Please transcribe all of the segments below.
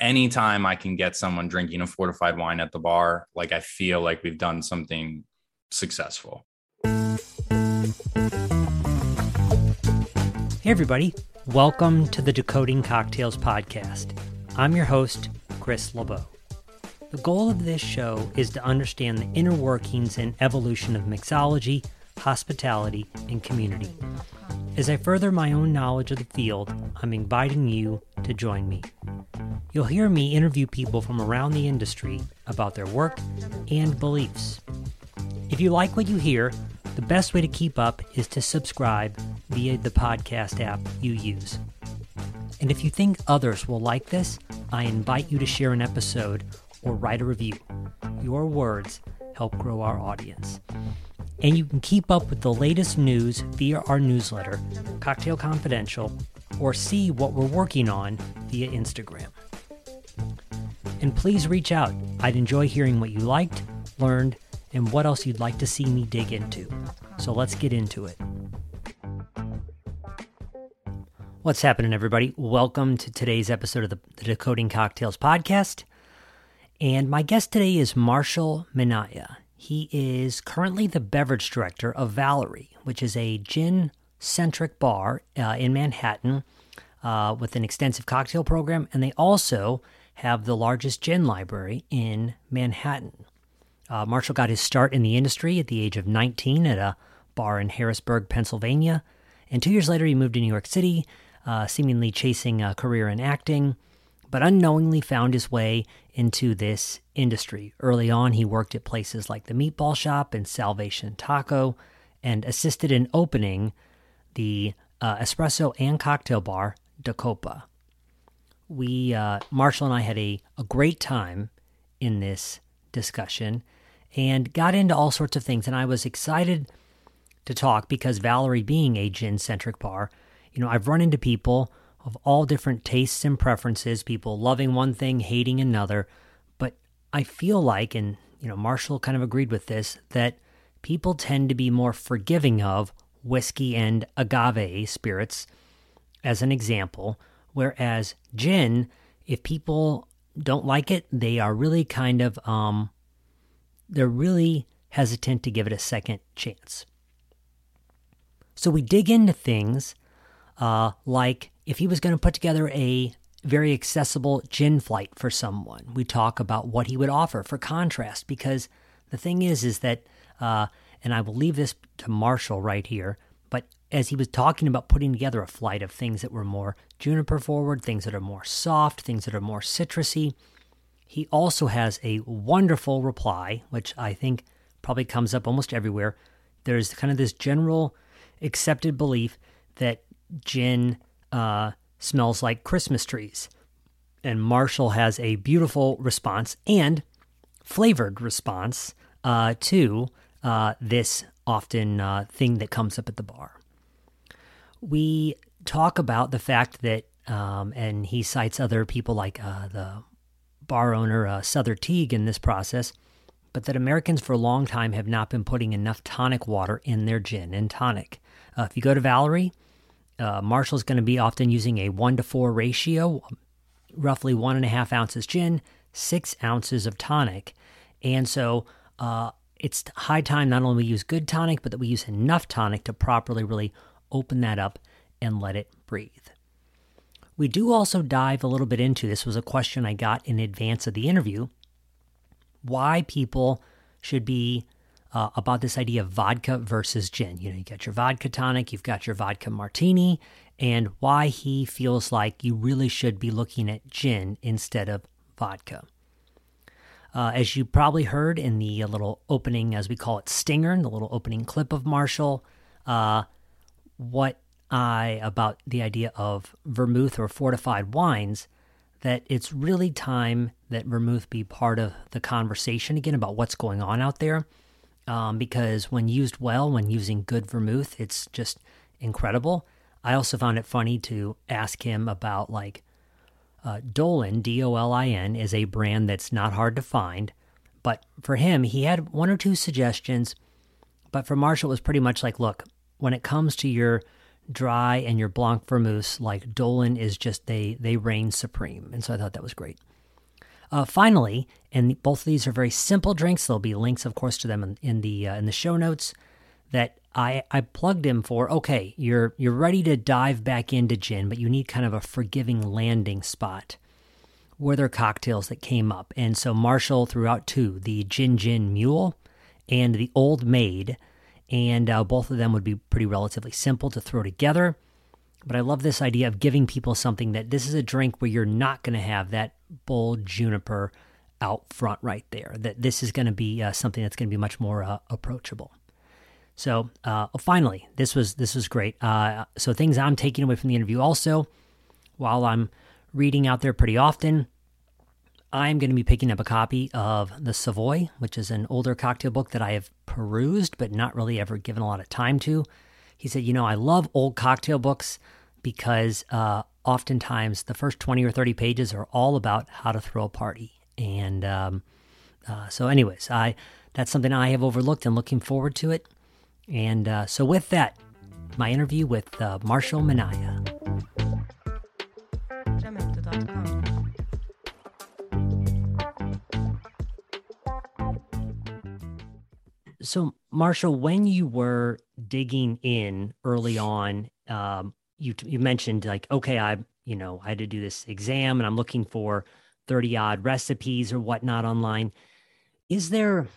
anytime I can get someone drinking a fortified wine at the bar, like I feel like we've done something successful. Hey, everybody. Welcome to the Decoding Cocktails podcast. I'm your host, Chris LeBeau. The goal of this show is to understand the inner workings and evolution of mixology, hospitality, and community. As I further my own knowledge of the field, I'm inviting you to join me. You'll hear me interview people from around the industry about their work and beliefs. If you like what you hear, the best way to keep up is to subscribe via the podcast app you use. And if you think others will like this, I invite you to share an episode or write a review. Your words help grow our audience. And you can keep up with the latest news via our newsletter, Cocktail Confidential, or see what we're working on via Instagram. And please reach out. I'd enjoy hearing what you liked, learned, and what else you'd like to see me dig into. So let's get into it. What's happening, everybody? Welcome to today's episode of the, Decoding Cocktails podcast. And my guest today is Marshall Minaya. He is currently the beverage director of Valerie, which is a gin centric bar uh, in Manhattan uh, with an extensive cocktail program. And they also have the largest gin library in Manhattan. Uh, Marshall got his start in the industry at the age of 19 at a bar in Harrisburg, Pennsylvania. And two years later, he moved to New York City, uh, seemingly chasing a career in acting but unknowingly found his way into this industry. Early on, he worked at places like the Meatball Shop and Salvation Taco and assisted in opening the uh, espresso and cocktail bar Da Copa. We, uh, Marshall and I had a, a great time in this discussion and got into all sorts of things. And I was excited to talk because Valerie, being a gin centric bar, you know, I've run into people of all different tastes and preferences, people loving one thing, hating another. I feel like, and you know, Marshall kind of agreed with this, that people tend to be more forgiving of whiskey and agave spirits, as an example, whereas gin, if people don't like it, they are really kind of um, they're really hesitant to give it a second chance. So we dig into things uh, like if he was going to put together a very accessible gin flight for someone, we talk about what he would offer for contrast. Because the thing is, is that, uh, and I will leave this to Marshall right here, but as he was talking about putting together a flight of things that were more juniper forward, things that are more soft, things that are more citrusy, he also has a wonderful reply, which I think probably comes up almost everywhere. There's kind of this general accepted belief that gin uh, smells like Christmas trees. And Marshall has a beautiful response and flavored response uh, to uh, this often uh, thing that comes up at the bar. We talk about the fact that, um, and he cites other people like uh, the bar owner uh, Sother Teague in this process, but that Americans for a long time have not been putting enough tonic water in their gin and tonic. Uh, if you go to Valerie, uh, Marshall's going to be often using a one to four ratio, roughly one and a half ounces gin, six ounces of tonic. And so uh, it's high time not only we use good tonic, but that we use enough tonic to properly really open that up and let it breathe. We do also dive a little bit into this was a question I got in advance of the interview why people should be uh, about this idea of vodka versus gin. You know, you got your vodka tonic, you've got your vodka martini, and why he feels like you really should be looking at gin instead of vodka. Uh, as you probably heard in the little opening, as we call it, stinger, the little opening clip of Marshall, uh, what I about the idea of vermouth or fortified wines, that it's really time that vermouth be part of the conversation again about what's going on out there um, because when used well, when using good vermouth, it's just incredible. I also found it funny to ask him about like uh, Dolin, D O L I N, is a brand that's not hard to find. But for him, he had one or two suggestions. But for Marshall, it was pretty much like, look, when it comes to your dry and your blanc vermouth, like Dolin is just they they reign supreme. And so I thought that was great. Uh, finally, and both of these are very simple drinks. There'll be links, of course, to them in, in the uh, in the show notes. That I I plugged him for. Okay, you're you're ready to dive back into gin, but you need kind of a forgiving landing spot. Were there cocktails that came up? And so Marshall threw out two: the Gin Gin Mule and the Old Maid, and uh, both of them would be pretty relatively simple to throw together. But I love this idea of giving people something that this is a drink where you're not going to have that bold juniper out front right there. That this is going to be uh, something that's going to be much more uh, approachable. So uh, finally, this was this was great. Uh, so things I'm taking away from the interview also, while I'm reading out there pretty often, I'm going to be picking up a copy of the Savoy, which is an older cocktail book that I have perused but not really ever given a lot of time to. He said, you know, I love old cocktail books because uh, oftentimes the first 20 or 30 pages are all about how to throw a party. And um, uh, so, anyways, I that's something I have overlooked and looking forward to it. And uh, so, with that, my interview with uh, Marshall Minaya. So, Marshall, when you were digging in early on, um, you you mentioned like, okay, I you know I had to do this exam, and I'm looking for thirty odd recipes or whatnot online. Is there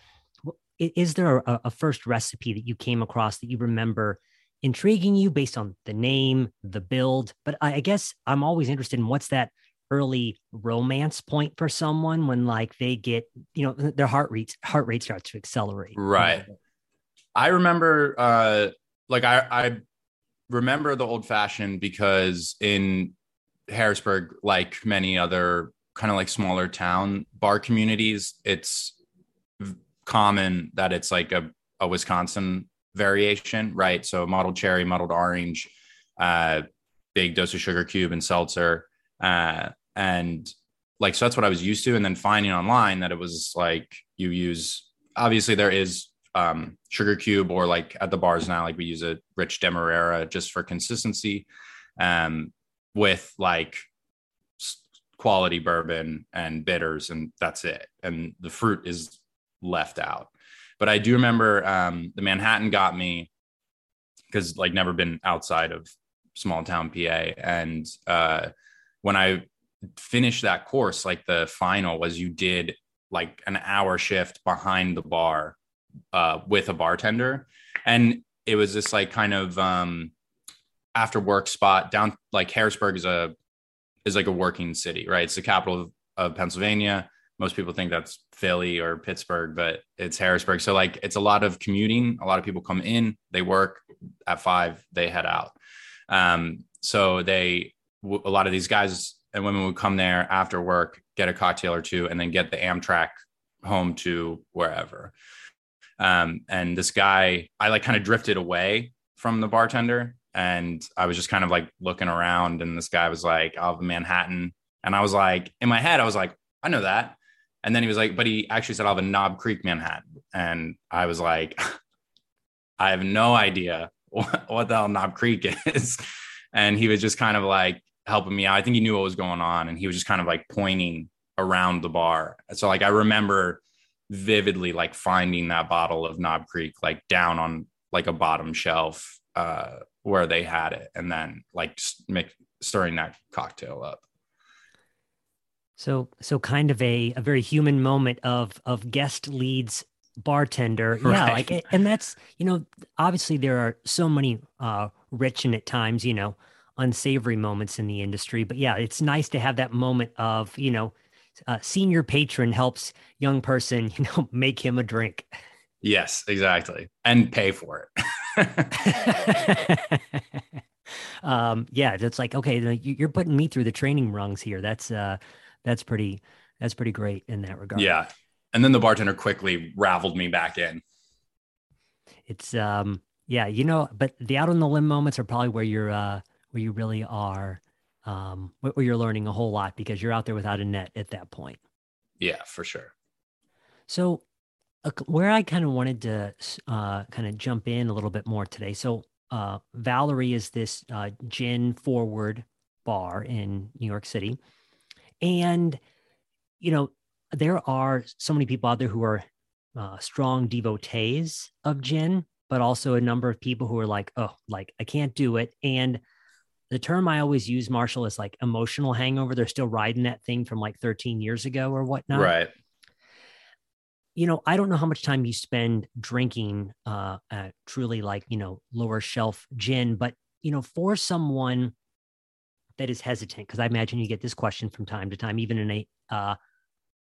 is there a, a first recipe that you came across that you remember intriguing you based on the name, the build? But I, I guess I'm always interested in what's that early romance point for someone when like they get you know their heart rate heart rate starts to accelerate right i remember uh like i i remember the old fashioned because in Harrisburg, like many other kind of like smaller town bar communities, it's common that it's like a, a Wisconsin variation, right? So muddled cherry, muddled orange, uh, big dose of sugar cube and seltzer. Uh, and like, so that's what I was used to. And then finding online that it was like you use, obviously, there is um, sugar cube or like at the bars now, like we use a rich demerara just for consistency, um, with like quality bourbon and bitters, and that's it. And the fruit is left out. But I do remember um, the Manhattan got me because like never been outside of small town PA, and uh, when I finished that course, like the final was you did like an hour shift behind the bar uh, with a bartender, and it was this like kind of um, after work spot down. Like Harrisburg is a is like a working city, right? It's the capital of, of Pennsylvania. Most people think that's Philly or Pittsburgh, but it's Harrisburg. So like it's a lot of commuting. A lot of people come in, they work at five, they head out. Um, so they a lot of these guys and women would come there after work, get a cocktail or two, and then get the Amtrak home to wherever. Um, and this guy, I like kind of drifted away from the bartender and I was just kind of like looking around. And this guy was like, have a Manhattan. And I was like, in my head, I was like, I know that. And then he was like, but he actually said, I'll have a Knob Creek Manhattan. And I was like, I have no idea what, what the hell Knob Creek is. and he was just kind of like helping me out. I think he knew what was going on. And he was just kind of like pointing around the bar. So like I remember vividly like finding that bottle of Knob Creek like down on like a bottom shelf uh, where they had it, and then like make stirring that cocktail up. So so kind of a a very human moment of of guest leads bartender yeah right. like and that's you know obviously there are so many uh rich and at times you know unsavory moments in the industry but yeah it's nice to have that moment of you know uh, senior patron helps young person, you know, make him a drink. Yes, exactly, and pay for it. um, yeah, it's like okay, you're putting me through the training rungs here. That's uh, that's pretty that's pretty great in that regard. Yeah, and then the bartender quickly raveled me back in. It's um, yeah, you know, but the out on the limb moments are probably where you're uh, where you really are um, where you're learning a whole lot because you're out there without a net at that point. Yeah, for sure. So, uh, where I kind of wanted to uh, kind of jump in a little bit more today. So, uh, Valerie is this uh, gin forward bar in New York City. And, you know, there are so many people out there who are uh, strong devotees of gin, but also a number of people who are like, oh, like I can't do it. And the term I always use, Marshall, is like emotional hangover. They're still riding that thing from like 13 years ago or whatnot. Right. You know, I don't know how much time you spend drinking uh, uh truly like, you know, lower shelf gin, but, you know, for someone that is hesitant, because I imagine you get this question from time to time, even in a uh,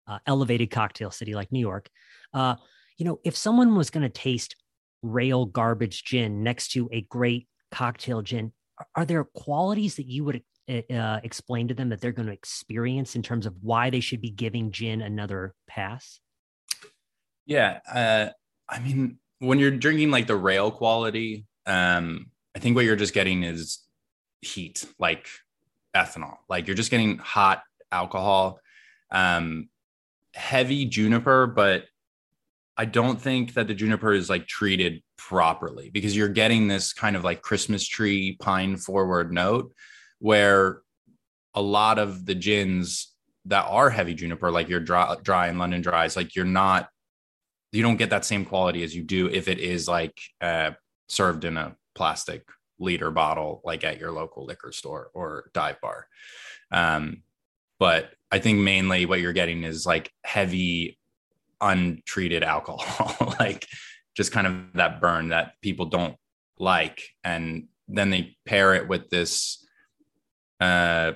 uh, elevated cocktail city like New York. Uh, you know, if someone was going to taste rail garbage gin next to a great cocktail gin, are there qualities that you would eh, uh, explain to them that they're going to experience in terms of why they should be giving gin another pass? Yeah, uh, I mean, when you're drinking like the rail quality, um, I think what you're just getting is heat, like ethanol. Like you're just getting hot alcohol, um, heavy juniper, but I don't think that the juniper is like treated properly because you're getting this kind of like Christmas tree pine forward note where a lot of the gins that are heavy juniper, like your dry, dry and London dries, like you're not, you don't get that same quality as you do if it is like uh, served in a plastic liter bottle, like at your local liquor store or dive bar. Um, but I think mainly what you're getting is like heavy untreated alcohol, like just kind of that burn that people don't like. And then they pair it with this uh,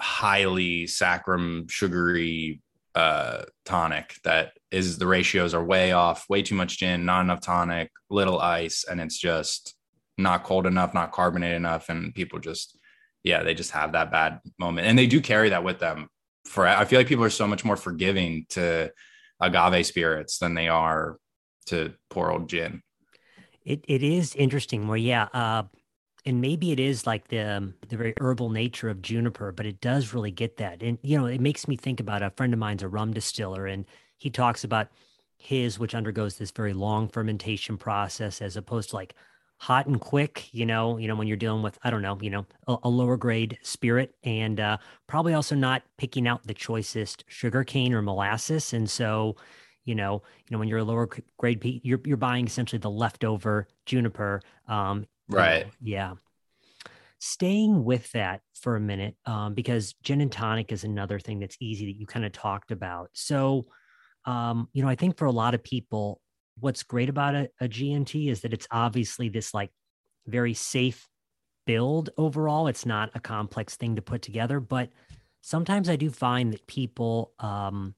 highly saccharum sugary uh, tonic that is the ratios are way off, way too much gin, not enough tonic, little ice, and it's just not cold enough, not carbonated enough. And people just, yeah, they just have that bad moment. And they do carry that with them for I feel like people are so much more forgiving to agave spirits than they are to poor old gin. It it is interesting where yeah, uh, and maybe it is like the um, the very herbal nature of juniper, but it does really get that. And you know, it makes me think about a friend of mine's a rum distiller, and he talks about his, which undergoes this very long fermentation process, as opposed to like hot and quick you know you know when you're dealing with i don't know you know a, a lower grade spirit and uh, probably also not picking out the choicest sugar cane or molasses. And so you know you know when you're a lower grade you're, you're buying essentially the leftover juniper um right know, yeah. Staying with that for a minute um, because gin and tonic is another thing that's easy that you kind of talked about. So um, you know i think for a lot of people what's great about a, a GNT is that it's obviously this like very safe build overall. It's not a complex thing to put together, but sometimes I do find that people, um,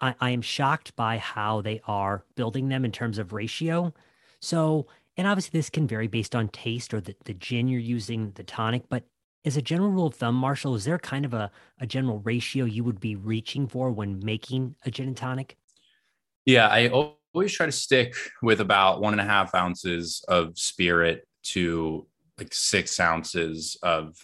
I, I am shocked by how they are building them in terms of ratio. So, and obviously this can vary based on taste or the, the gin you're using, the tonic, but as a general rule of thumb, Marshall, is there kind of a, a general ratio you would be reaching for when making a gin and tonic? Yeah, I always try to stick with about one and a half ounces of spirit to like six ounces of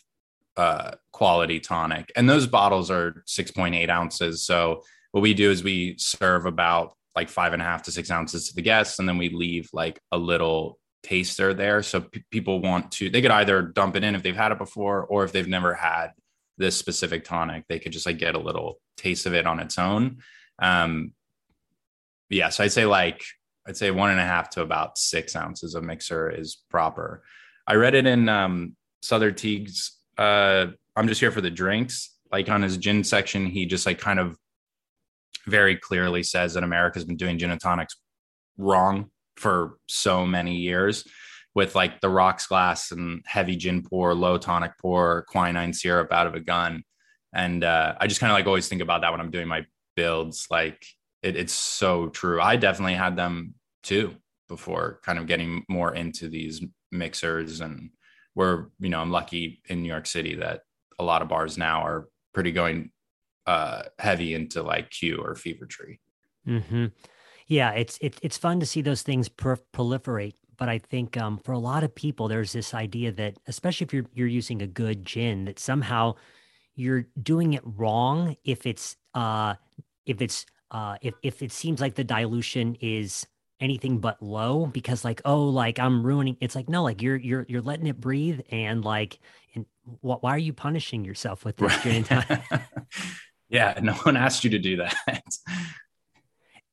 uh, quality tonic. And those bottles are 6.8 ounces. So what we do is we serve about like five and a half to six ounces to the guests, and then we leave like a little taster there. So p- people want to, they could either dump it in if they've had it before, or if they've never had this specific tonic, they could just like get a little taste of it on its own. Um, yeah, so I'd say like I'd say one and a half to about six ounces of mixer is proper. I read it in um, Sother Teague's. Uh, I'm just here for the drinks. Like on his gin section, he just like kind of very clearly says that America's been doing gin and tonics wrong for so many years with like the rocks glass and heavy gin pour, low tonic pour, quinine syrup out of a gun. And uh, I just kind of like always think about that when I'm doing my builds. Like it, it's so true. I definitely had them too before kind of getting more into these mixers and we're you know i'm lucky in new york city that a lot of bars now are pretty going uh heavy into like q or fever tree mm-hmm. yeah it's it, it's fun to see those things per- proliferate but i think um, for a lot of people there's this idea that especially if you're you're using a good gin that somehow you're doing it wrong if it's uh if it's uh, if if it seems like the dilution is anything but low because like oh like i'm ruining it's like no like you're you're you're letting it breathe and like and wh- why are you punishing yourself with this right. yeah no one asked you to do that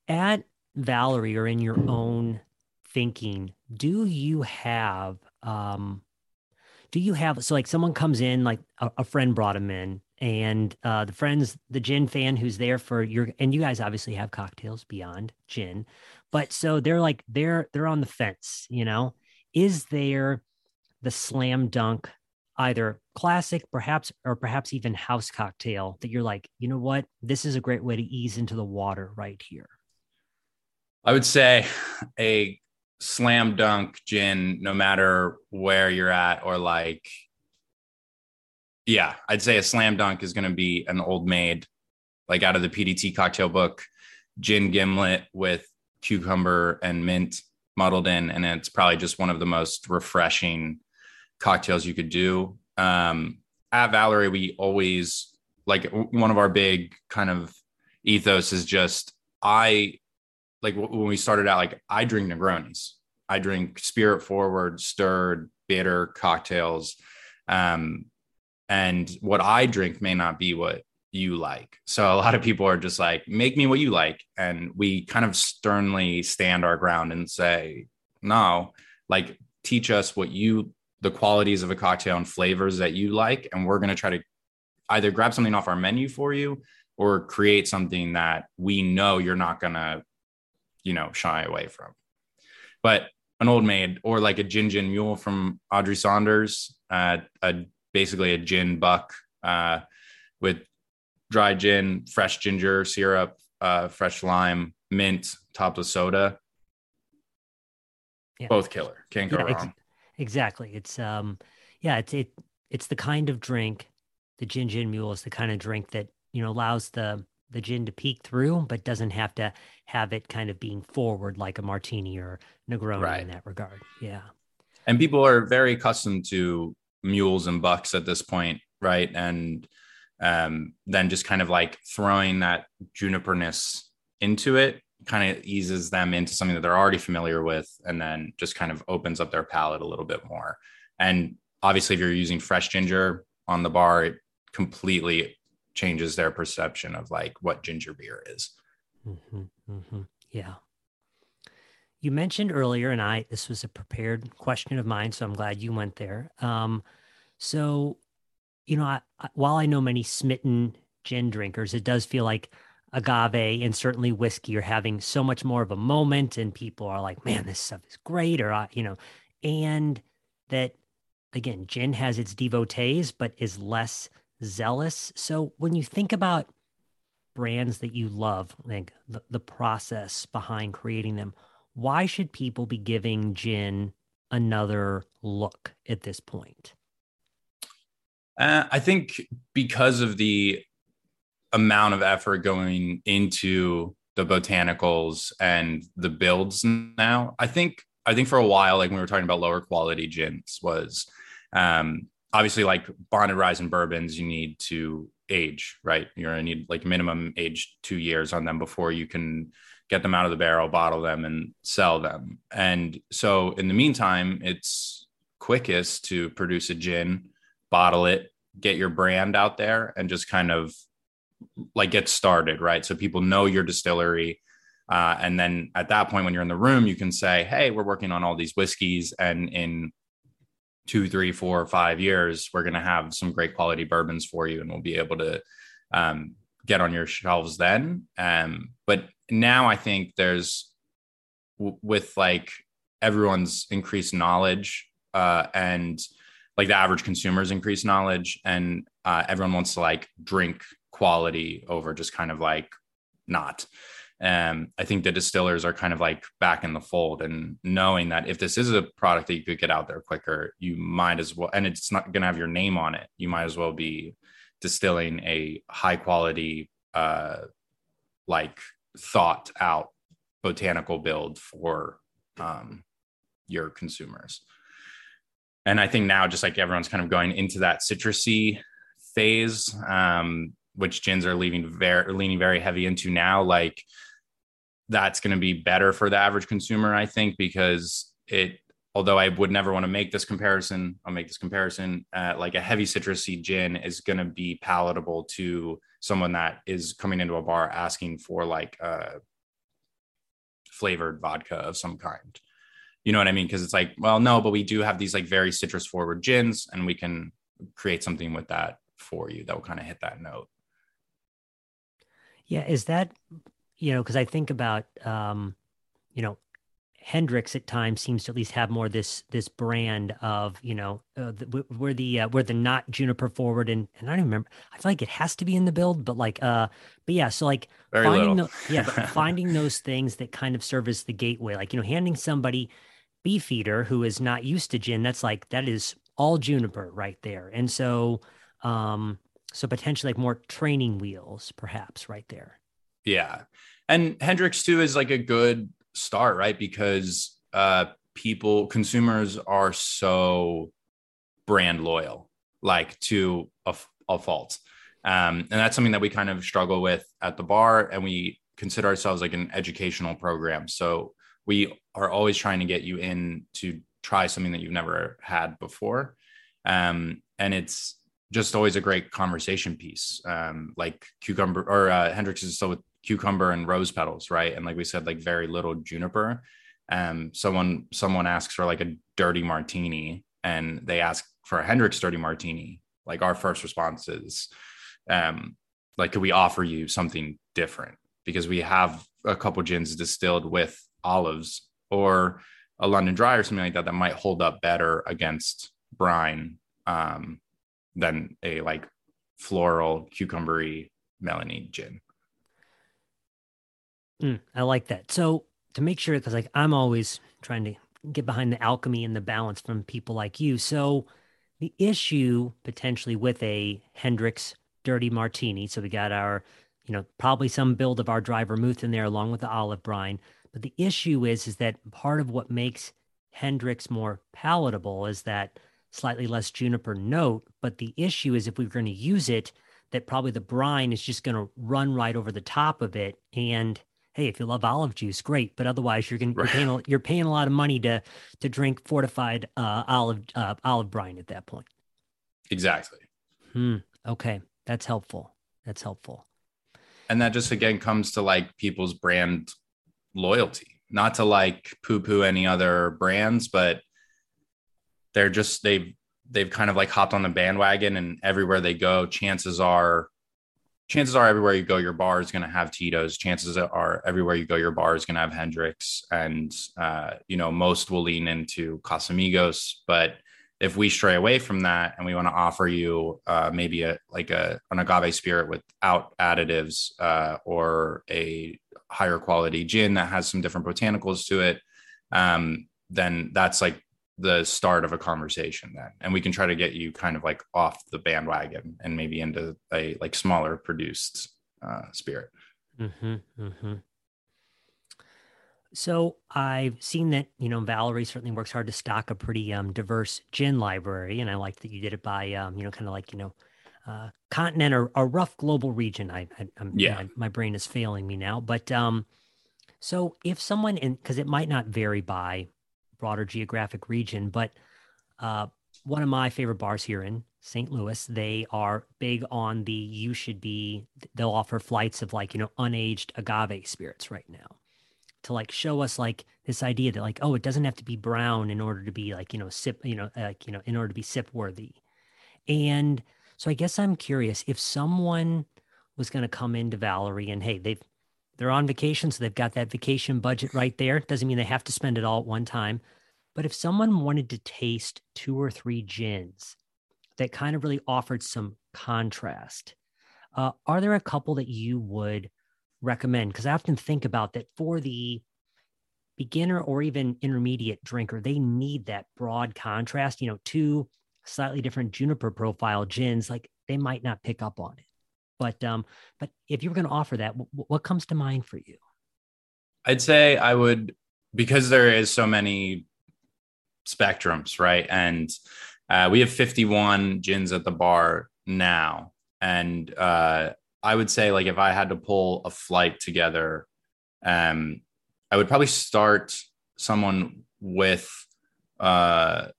at valerie or in your own thinking do you have um do you have so like someone comes in like a, a friend brought him in and uh the friends the gin fan who's there for your and you guys obviously have cocktails beyond gin but so they're like they're they're on the fence you know? Is there the slam dunk either classic perhaps or perhaps even house cocktail that you're like you know what? This is a great way to ease into the water right here. I would say a slam dunk gin no matter where you're at or like yeah i'd say a slam dunk is going to be an old maid like out of the pdt cocktail book gin gimlet with cucumber and mint muddled in and it's probably just one of the most refreshing cocktails you could do um at valerie we always like one of our big kind of ethos is just i like when we started out, like I drink Negronis. I drink spirit forward, stirred, bitter cocktails. Um, and what I drink may not be what you like. So a lot of people are just like, make me what you like. And we kind of sternly stand our ground and say, no, like teach us what you, the qualities of a cocktail and flavors that you like. And we're going to try to either grab something off our menu for you or create something that we know you're not going to you know shy away from but an old maid or like a gin gin mule from audrey saunders uh, a basically a gin buck uh, with dry gin fresh ginger syrup uh, fresh lime mint topped with soda yeah. both killer can't go yeah, wrong ex- exactly it's um yeah it's it it's the kind of drink the gin gin mule is the kind of drink that you know allows the the gin to peek through, but doesn't have to have it kind of being forward like a martini or Negroni right. in that regard. Yeah. And people are very accustomed to mules and bucks at this point, right? And um, then just kind of like throwing that juniperness into it kind of eases them into something that they're already familiar with and then just kind of opens up their palate a little bit more. And obviously, if you're using fresh ginger on the bar, it completely changes their perception of like what ginger beer is. Mm-hmm, mm-hmm. Yeah. You mentioned earlier, and I this was a prepared question of mine, so I'm glad you went there. Um, so, you know, I, I, while I know many smitten gin drinkers, it does feel like agave and certainly whiskey are having so much more of a moment, and people are like, "Man, this stuff is great," or uh, you know, and that again, gin has its devotees, but is less zealous. So when you think about brands that you love, like the, the process behind creating them, why should people be giving gin another look at this point? Uh, I think because of the amount of effort going into the botanicals and the builds now, I think I think for a while, like when we were talking about lower quality gins, was um, obviously like bonded ryes and bourbons you need to age right you're gonna need like minimum age two years on them before you can get them out of the barrel bottle them and sell them and so in the meantime it's quickest to produce a gin bottle it get your brand out there and just kind of like get started right so people know your distillery uh, and then at that point when you're in the room you can say hey we're working on all these whiskeys and in two, three, four, five years, we're going to have some great quality bourbons for you, and we'll be able to um, get on your shelves then. Um, but now I think there's with like everyone's increased knowledge uh, and like the average consumer's increased knowledge, and uh, everyone wants to like drink quality over just kind of like not. Um, I think the distillers are kind of like back in the fold and knowing that if this is a product that you could get out there quicker, you might as well, and it's not going to have your name on it. You might as well be distilling a high quality, uh, like thought out botanical build for um, your consumers. And I think now, just like everyone's kind of going into that citrusy phase, um, which gins are leaving very leaning very heavy into now, like that's going to be better for the average consumer, I think, because it, although I would never want to make this comparison, I'll make this comparison. Uh, like a heavy citrusy gin is going to be palatable to someone that is coming into a bar asking for like a flavored vodka of some kind. You know what I mean? Because it's like, well, no, but we do have these like very citrus forward gins, and we can create something with that for you that will kind of hit that note. Yeah, is that you know, because I think about, um, you know, Hendrick's at times seems to at least have more this this brand of you know uh, the, where the uh, where the not juniper forward and and I don't remember I feel like it has to be in the build but like uh but yeah so like Very finding the, yeah finding those things that kind of serve as the gateway like you know handing somebody beefeater who is not used to gin that's like that is all juniper right there. And so um so potentially like more training wheels perhaps right there. Yeah. And Hendrick's too is like a good start, right? Because uh people consumers are so brand loyal, like to a, a fault. Um, and that's something that we kind of struggle with at the bar, and we consider ourselves like an educational program. So we are always trying to get you in to try something that you've never had before. Um, and it's just always a great conversation piece. Um, like cucumber or uh, Hendrick's is still with cucumber and rose petals, right? And like we said, like very little juniper. Um, someone someone asks for like a dirty martini, and they ask for a Hendrick's dirty martini. Like our first response is, um, like, could we offer you something different? Because we have a couple gins distilled with olives or a London dry or something like that that might hold up better against brine um, than a like floral cucumbery melony gin. Mm, I like that. So to make sure, because like I'm always trying to get behind the alchemy and the balance from people like you. So the issue potentially with a Hendrick's Dirty Martini. So we got our, you know, probably some build of our dry vermouth in there along with the olive brine. But the issue is, is that part of what makes Hendrick's more palatable is that slightly less juniper note. But the issue is if we we're going to use it, that probably the brine is just going to run right over the top of it. And hey, if you love olive juice, great. But otherwise, you're going you're paying a- you're paying a lot of money to to drink fortified uh, olive uh, olive brine at that point. Exactly. Hmm. Okay, that's helpful. That's helpful. And that just again comes to like people's brand loyalty, not to like poo poo any other brands, but they're just, they've, they've kind of like hopped on the bandwagon and everywhere they go, chances are, chances are everywhere you go, your bar is going to have Tito's. Chances are everywhere you go, your bar is going to have Hendrick's. And, uh, you know, most will lean into Casamigos, but if we stray away from that and we want to offer you uh, maybe a like a an agave spirit without additives uh, or a higher quality gin that has some different botanicals to it, um, then that's like the start of a conversation then and we can try to get you kind of like off the bandwagon and maybe into a like smaller produced uh, spirit Mm-hmm, mm-hmm. So I've seen that you know Valerie certainly works hard to stock a pretty um, diverse gin library, and I like that you did it by um, you know kind of like you know uh, continent or a rough global region. I, I I'm Yeah. my, my brain is failing me now, but um, so if someone in because it might not vary by broader geographic region, but uh, one of my favorite bars here in St. Louis, they are big on the you should be. They'll offer flights of like you know unaged agave spirits right now to like show us like this idea that like oh it doesn't have to be brown in order to be like you know sip you know like you know in order to be sip worthy and so i guess i'm curious if someone was going to come into valerie and hey they've they're on vacation so they've got that vacation budget right there doesn't mean they have to spend it all at one time but if someone wanted to taste two or three gins that kind of really offered some contrast uh, are there a couple that you would recommend because I often think about that for the beginner or even intermediate drinker, they need that broad contrast. You know, two slightly different juniper profile gins, like they might not pick up on it. But um, but if you were going to offer that, w- what comes to mind for you? I'd say I would because there is so many spectrums, right? And uh, we have 51 gins at the bar now, and uh, I would say like if I had to pull a flight together Um, I would probably start someone with uh,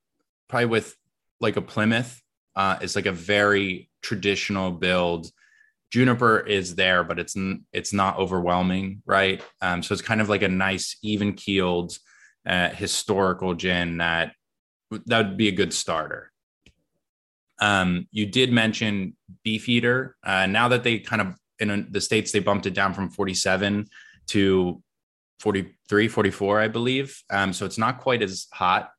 probably with like a Plymouth. Uh, it's like a very traditional build. Juniper is there, but it's it's not overwhelming, right? Um, so it's kind of like a nice, even keeled, uh, historical gin that that would be a good starter. Um, you did mention Beefeater. Uh, now that they kind of in the states they bumped it down from 47 to 43, 44, I believe. Um, so it's not quite as hot.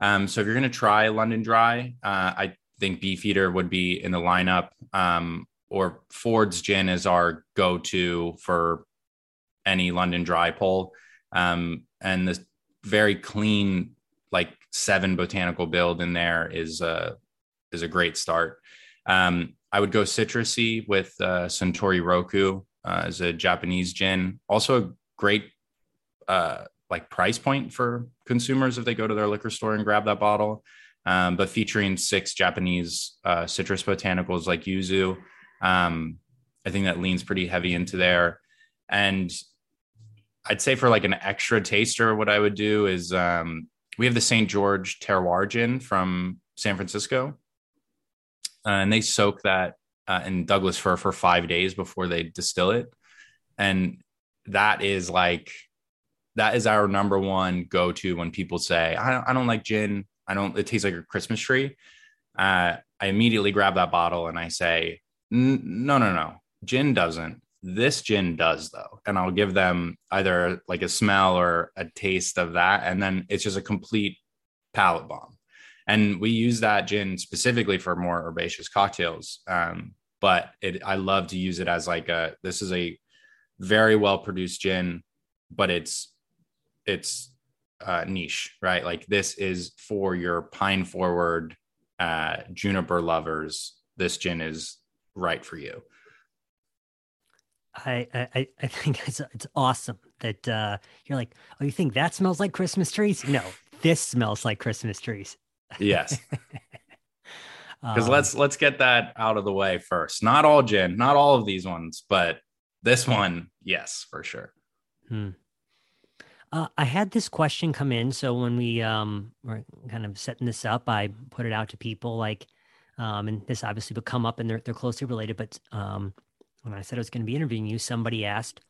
Um, so if you're going to try London Dry, uh, I think Beefeater would be in the lineup. Um, or Ford's Gin is our go-to for any London Dry pull. Um, and the very clean, like seven botanical build in there is a is a great start. Um, I would go citrusy with uh, Suntory Roku uh, as a Japanese gin. Also a great uh, like price point for consumers if they go to their liquor store and grab that bottle. Um, but featuring six Japanese uh, citrus botanicals like yuzu. Um, I think that leans pretty heavy into there. And I'd say for like an extra taster, what I would do is um, we have the St. George Terroir gin from San Francisco. Uh, and they soak that uh, in Douglas fir for five days before they distill it. And that is like that is our number one go to when people say, I don't, I don't like gin. I don't, it tastes like a Christmas tree. Uh, I immediately grab that bottle and I say, no, no, no, gin doesn't. This gin does though. And I'll give them either like a smell or a taste of that. And then it's just a complete palate bomb. And we use that gin specifically for more herbaceous cocktails. Um, but it, I love to use it as like a, this is a very well produced gin, but it's it's uh, niche, right? Like this is for your pine forward uh, juniper lovers. This gin is right for you. I I, I think it's it's awesome that uh, you're like, oh, you think that smells like Christmas trees? No, this smells like Christmas trees. Yes. Because um, let's let's get that out of the way first. Not all gin, not all of these ones, but this one, yes, for sure. Hmm. Uh, I had this question come in. So when we um, were kind of setting this up, I put it out to people like, um, and this obviously would come up and they're, they're closely related. But um, when I said I was going to be interviewing you, somebody asked,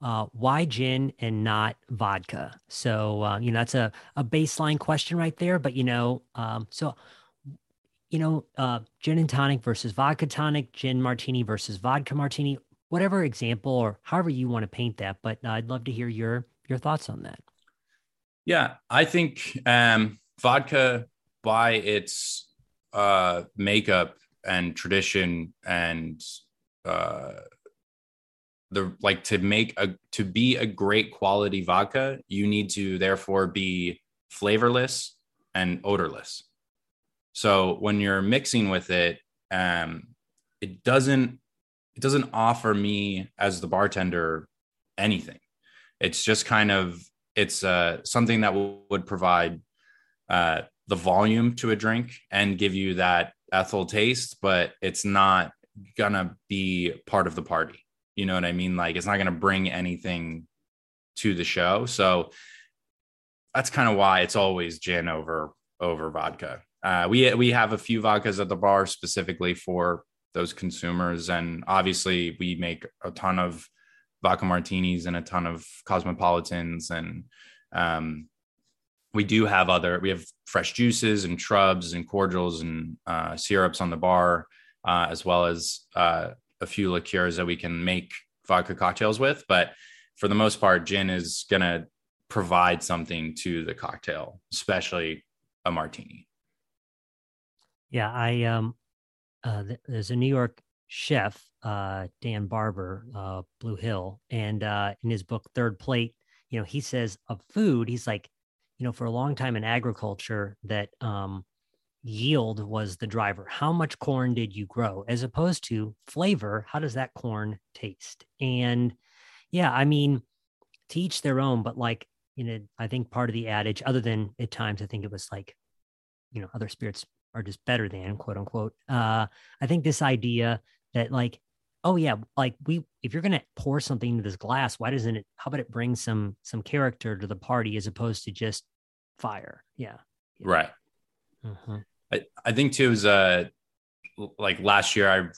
uh, why gin and not vodka? So, uh, you know, that's a, a baseline question right there. But, you know, um, so, you know, uh, gin and tonic versus vodka tonic, gin martini versus vodka martini, whatever example or however you want to paint that. But I'd love to hear your your thoughts on that? Yeah, I think um, vodka, by its uh, makeup and tradition and uh, the like to make a to be a great quality vodka, you need to therefore be flavorless and odorless. So when you're mixing with it, um, it doesn't it doesn't offer me as the bartender anything it's just kind of it's uh, something that w- would provide uh, the volume to a drink and give you that ethyl taste, but it's not gonna be part of the party. You know what I mean? Like it's not gonna bring anything to the show. So that's kind of why it's always gin over over vodka. Uh, we we have a few vodkas at the bar specifically for those consumers, and obviously we make a ton of vodka martinis and a ton of cosmopolitans and um, we do have other we have fresh juices and shrubs and cordials and uh, syrups on the bar uh, as well as uh, a few liqueurs that we can make vodka cocktails with. But for the most part gin is going to provide something to the cocktail especially a martini. Yeah i um uh, there's a new york chef uh, Dan Barber, uh, Blue Hill, and uh, in his book Third Plate, you know, he says of food, he's like, you know, for a long time in agriculture, that um, yield was the driver. How much corn did you grow, as opposed to flavor? How does that corn taste? And yeah, I mean, to each their own, but like, you know, I think part of the adage, other than at times, I think it was like, you know, other spirits are just better than quote unquote. Uh, I think this idea that like oh yeah, like we if you're gonna pour something into this glass, why doesn't it? How about it bring some some character to the party as opposed to just fire? Yeah, yeah. right. Mm-hmm. I I think too is uh like last year I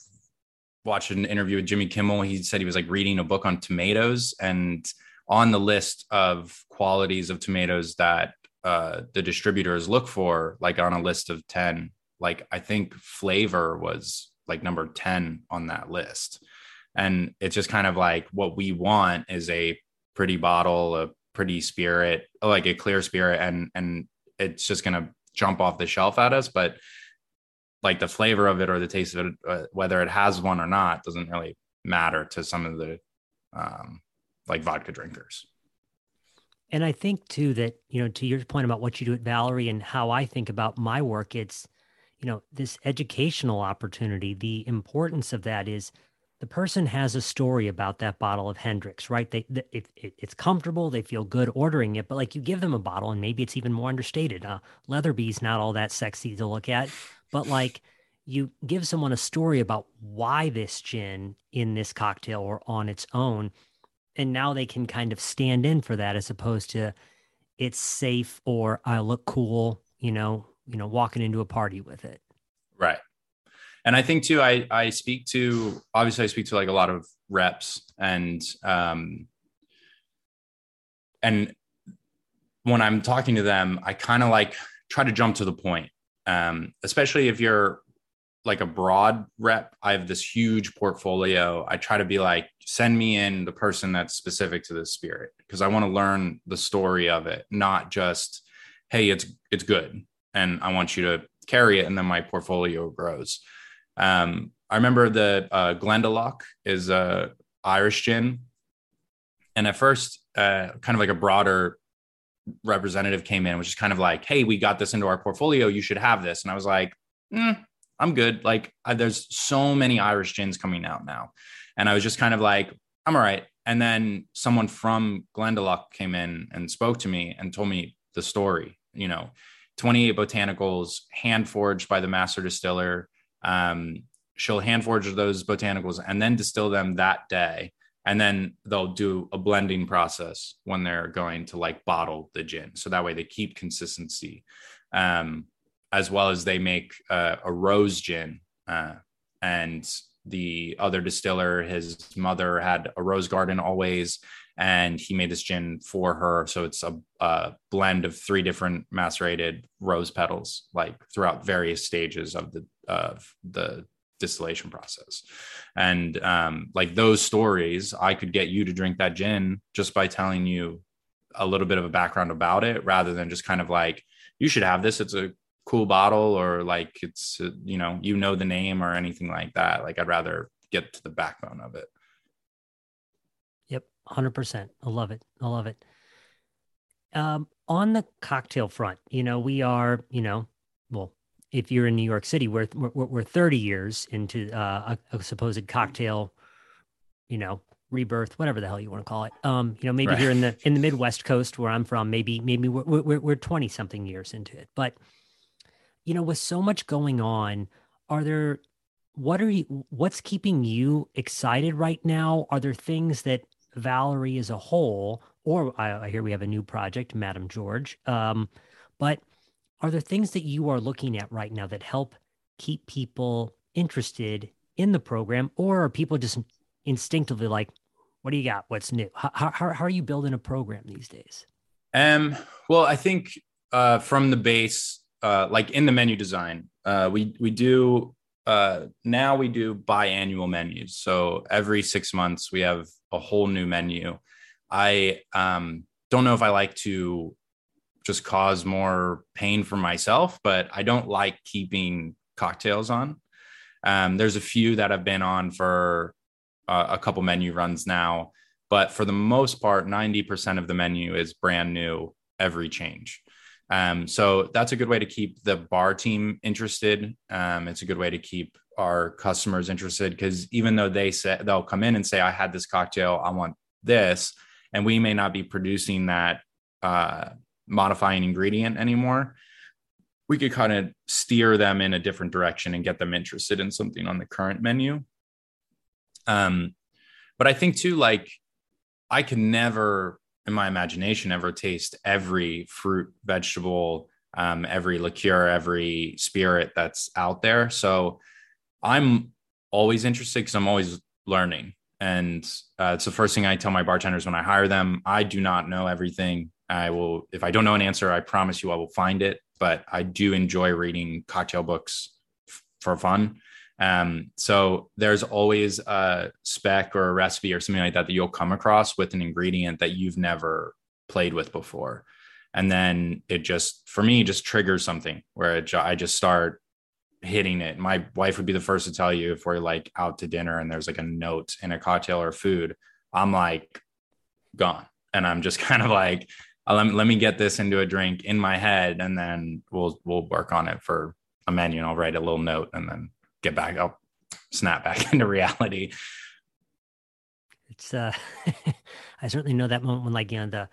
watched an interview with Jimmy Kimmel. He said he was like reading a book on tomatoes and on the list of qualities of tomatoes that uh, the distributors look for, like on a list of 10, like I think flavor was like number 10 on that list. And it's just kind of like what we want is a pretty bottle, a pretty spirit, like a clear spirit, and and it's just gonna jump off the shelf at us. But like the flavor of it or the taste of it, uh, whether it has one or not, doesn't really matter to some of the um, like vodka drinkers. And I think too that, you know, to your point about what you do at Valerie and how I think about my work, it's, you know, this educational opportunity. The importance of that is the person has a story about that bottle of Hendrick's, right? They, they it, it, it's comfortable, they feel good ordering it, but like you give them a bottle and maybe it's even more understated. Uh, Letherbee's not all that sexy to look at, but like you give someone a story about why this gin in this cocktail or on its own and now they can kind of stand in for that as opposed to it's safe or I look cool, you know, you know, walking into a party with it. Right. And I think too, I I speak to obviously I speak to like a lot of reps and um and when I'm talking to them, I kind of like try to jump to the point. Um, especially if you're like a broad rep. I have this huge portfolio. I try to be like, send me in the person that's specific to the spirit because I want to learn the story of it, not just, hey, it's it's good, and I want you to carry it, and then my portfolio grows. Um, I remember the uh, Glendalough is a Irish gin, and at first, uh, kind of like a broader representative came in, which is kind of like, hey, we got this into our portfolio, you should have this, and I was like. Mm, I'm good. Like I, there's so many Irish gins coming out now. And I was just kind of like, I'm all right. And then someone from Glendalough came in and spoke to me and told me the story, you know, 28 botanicals hand forged by the master distiller. Um, she'll hand forge those botanicals and then distill them that day. And then they'll do a blending process when they're going to like bottle the gin. So that way they keep consistency. Um, as well as they make uh, a rose gin. Uh, and the other distiller, his mother had a rose garden always, and he made this gin for her. So it's a, a blend of three different macerated rose petals, like throughout various stages of the of the distillation process. And um, like those stories, I could get you to drink that gin just by telling you a little bit of a background about it, rather than just kind of like you should have this. It's a cool bottle or like it's uh, you know you know the name or anything like that. Like i'd rather get to the backbone of it. Yep 100% i love it. I love it. Um, on the cocktail front you know we are you know well if you're in new york city we're we're, we're 30 years into uh, a, a supposed cocktail you know rebirth whatever the hell you want to call it um you know maybe right. here in the in the midwest coast where i'm from maybe maybe we're we're, we're 20 something years into it but you know, with so much going on, are there what are you what's keeping you excited right now? Are there things that Valerie as a whole, or I, I hear we have a new project, Madame George. Um, but are there things that you are looking at right now that help keep people interested in the program, or are people just instinctively like, "What do you got? What's new?" How how, how are you building a program these days? Um. Well, I think uh, from the base, uh, like in the menu design, uh, we we do uh, now we do biannual menus. So every six months we have a whole new menu. I um, don't know if I like to just cause more pain for myself, but I don't like keeping cocktails on. Um, there's a few that I've been on for uh, a couple menu runs now, but for the most part, 90% of the menu is brand new every change. Um, so that's a good way to keep the bar team interested. Um, it's a good way to keep our customers interested because even though they say they'll come in and say, I had this cocktail, I want this, and we may not be producing that uh, modifying ingredient anymore, we could kind of steer them in a different direction and get them interested in something on the current menu. Um, but I think too, like I can never, in my imagination, ever taste every fruit, vegetable, um, every liqueur, every spirit that's out there. So I'm always interested because I'm always learning. And uh, it's the first thing I tell my bartenders when I hire them. I do not know everything. I will, if I don't know an answer, I promise you I will find it. But I do enjoy reading cocktail books f- for fun. Um, so there's always a spec or a recipe or something like that that you'll come across with an ingredient that you've never played with before. And then it just, for me, just triggers something where it, I just start hitting it. My wife would be the first to tell you if we're like out to dinner and there's like a note in a cocktail or food, I'm like gone. And I'm just kind of like, let me, let me get this into a drink in my head and then we'll, we'll work on it for a menu and I'll write a little note and then get back up, snap back into reality. It's uh, I certainly know that moment when like you know the,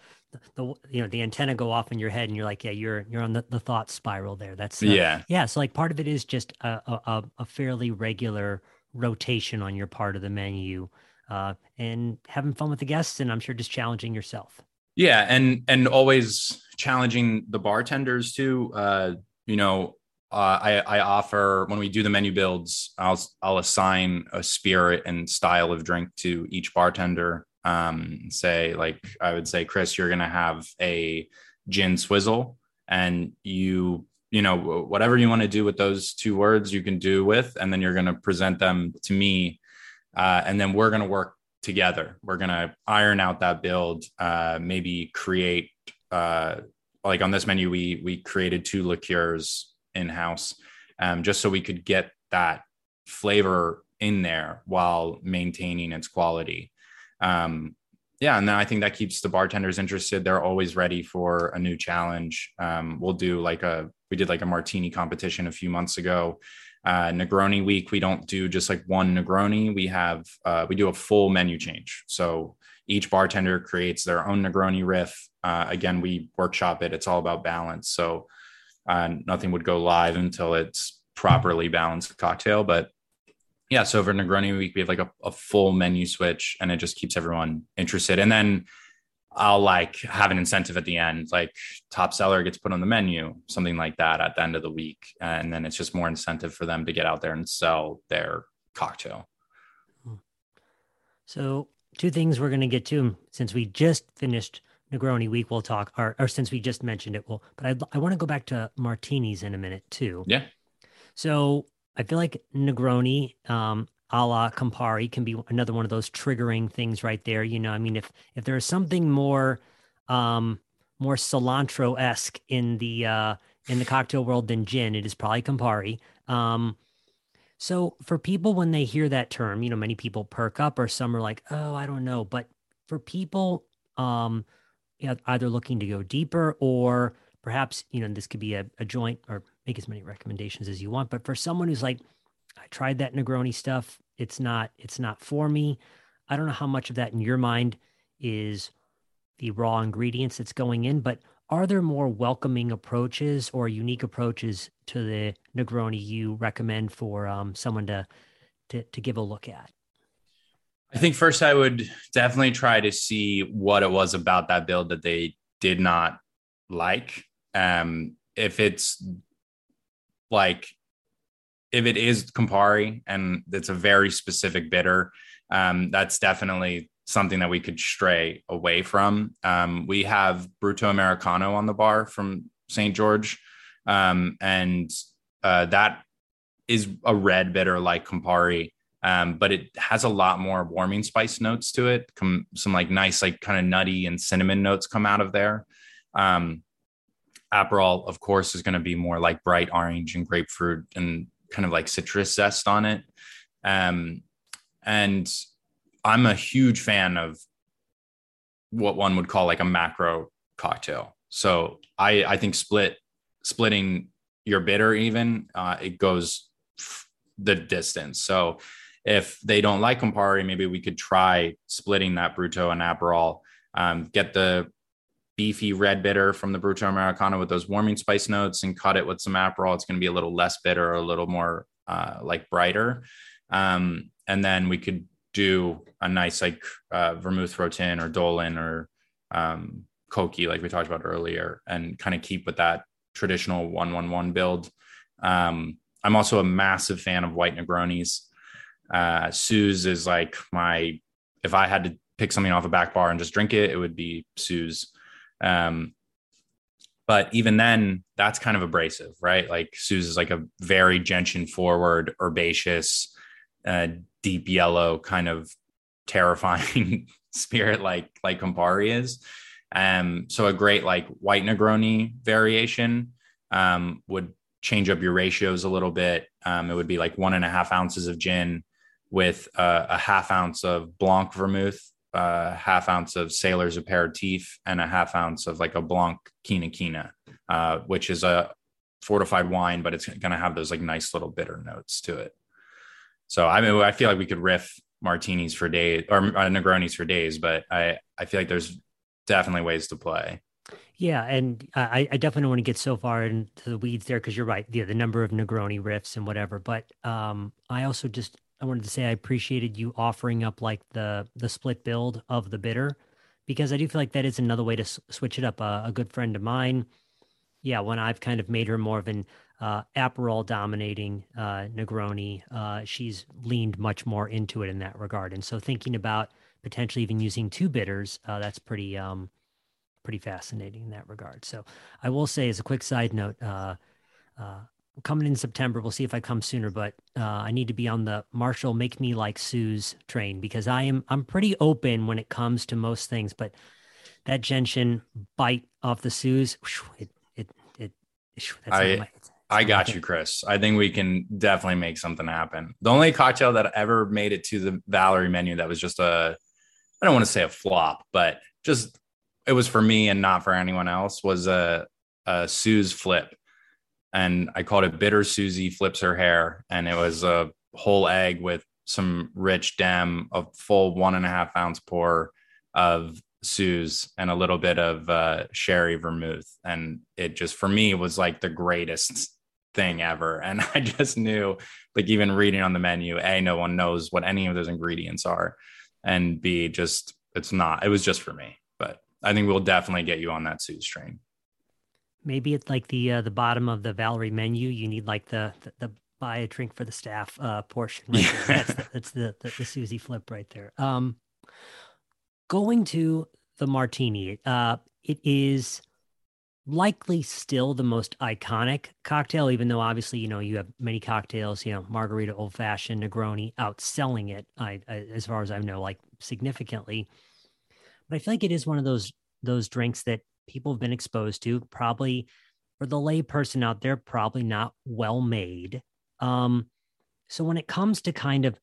the you know the antenna go off in your head and you're like yeah you're you're on the, the thought spiral there. That's uh, yeah yeah. So like part of it is just a a, a fairly regular rotation on your part of the menu. Uh, and having fun with the guests, and I'm sure just challenging yourself. Yeah, and and always challenging the bartenders too. Uh, you know, uh, I, I offer when we do the menu builds, I'll I'll assign a spirit and style of drink to each bartender. Um, say like I would say, Chris, you're gonna have a gin swizzle, and you you know whatever you want to do with those two words, you can do with, and then you're gonna present them to me, uh, and then we're gonna work together. We're gonna iron out that build, uh, maybe create uh, like on this menu we we created two liqueurs in house, um, just so we could get that flavor in there while maintaining its quality. Um, yeah, and then I think that keeps the bartenders interested. They're always ready for a new challenge. Um, we'll do like a we did like a martini competition a few months ago. Uh, Negroni week, we don't do just like one Negroni. We have uh, we do a full menu change. So each bartender creates their own Negroni riff. Uh, again, we workshop it. It's all about balance. So and nothing would go live until it's properly balanced cocktail. But yeah, so for Negroni week, we have like a, a full menu switch and it just keeps everyone interested. And then I'll like have an incentive at the end, like top seller gets put on the menu, something like that at the end of the week. And then it's just more incentive for them to get out there and sell their cocktail. So, two things we're going to get to since we just finished Negroni week we'll talk, or, or since we just mentioned it, we'll, but I, I want to go back to martinis in a minute too. Yeah. So I feel like Negroni, um, a la Campari can be another one of those triggering things right there. You know, I mean, if, if there is something more, um, more cilantro esque in the, uh, in the cocktail world than gin, it is probably Campari. Um, so for people, when they hear that term, you know, many people perk up or some are like, oh, I don't know. But for people, um, either looking to go deeper or perhaps you know this could be a, a joint or make as many recommendations as you want but for someone who's like i tried that negroni stuff. It's not it's not for me. I don't know how much of that in your mind is the raw ingredients that's going in but are there more welcoming approaches or unique approaches to the negroni you recommend for um, someone to, to to give a look at? I think first I would definitely try to see what it was about that build that they did not like. Um, if it's like if it is Campari and it's a very specific bitter, um, that's definitely something that we could stray away from. Um, we have Bruto Americano on the bar from St. George, um, and uh, that is a red bitter like Campari um, but it has a lot more warming spice notes to it. Some like nice, like kind of nutty and cinnamon notes come out of there. Um, Aperol, of course, is going to be more like bright orange and grapefruit and kind of like citrus zest on it. Um, and I'm a huge fan of what one would call like a macro cocktail. So I I think split splitting your bitter even uh, it goes the distance. So if they don't like Campari, maybe we could try splitting that Bruto and Aperol. Um, get the beefy red bitter from the Bruto Americano with those warming spice notes and cut it with some Aperol. It's going to be a little less bitter, or a little more uh, like brighter. Um, and then we could do a nice like uh, vermouth Routin or dolin or um, like we talked about earlier and kind of keep with that traditional 111 build um, i'm also a massive fan of white negronis uh, suze is like my if i had to pick something off a back bar and just drink it it would be suze um, but even then, that's kind of abrasive, right? Like Suze is like a very gentian forward, herbaceous, uh, deep yellow kind of terrifying spirit like like Campari is. Um, so a great like white Negroni variation um, would change up your ratios a little bit. Um, it would be like one and a half ounces of gin with uh, a half ounce of Blanc vermouth a half ounce of Salers aperitif and a half ounce of like a Blanc Kina Kina, uh, which is a fortified wine, but it's going to have those like nice little bitter notes to it. So I mean, I feel like we could riff martinis for days or uh, Negronis for days, but I I feel like there's definitely ways to play. Yeah, and I, I definitely don't want to get so far into the weeds there because you're right. Yeah, the number of Negroni riffs and whatever, but um, I also just I wanted to say I appreciated you offering up like the the split build of the bitter because I do feel like that is another way to s- switch it up. Uh, a good friend of mine, yeah, when I've kind of made her more of an uh, Aperol dominating uh, Negroni, uh, she's leaned much more into it in that regard. And so thinking about potentially even using two bitters, uh, that's pretty um, pretty fascinating in that regard. So I will say, as a quick side note, uh, uh, coming in September. We'll see if I come sooner, but uh, I need to be on the Marshall make me like Suze train because I am I'm pretty open when it comes to most things, but that gentian bite off the Suze, it it it. I my, I got you, Chris. I think we can definitely make something happen. The only cocktail that ever made it to the Valerie menu that was just a I don't want to say a flop, but just it was for me and not for anyone else was a a Suze flip and I called it Bitter Susie Flips Her Hair. And it was a whole egg with some rich dem, a full one and a half ounce pour of Suze and a little bit of uh, sherry vermouth. And it just, for me, was like the greatest thing ever. And I just knew, like, even reading on the menu, A, no one knows what any of those ingredients are. And B, just, it's not, it was just for me. But I think we'll definitely get you on that Suze train. Maybe it's like the uh, the bottom of the Valerie menu. You need like the the, the buy a drink for the staff uh, portion. Right. That's, the, that's the, the, the Susie flip right there. Um, going to the martini, uh, it is likely still the most iconic cocktail, even though obviously you know you have many cocktails, you know, margarita, old fashioned, Negroni outselling it. I, I as far as I know, like significantly. But I feel like it is one of those those drinks that people have been exposed to, probably for the layperson out there, probably not well made. Um, so when it comes to kind of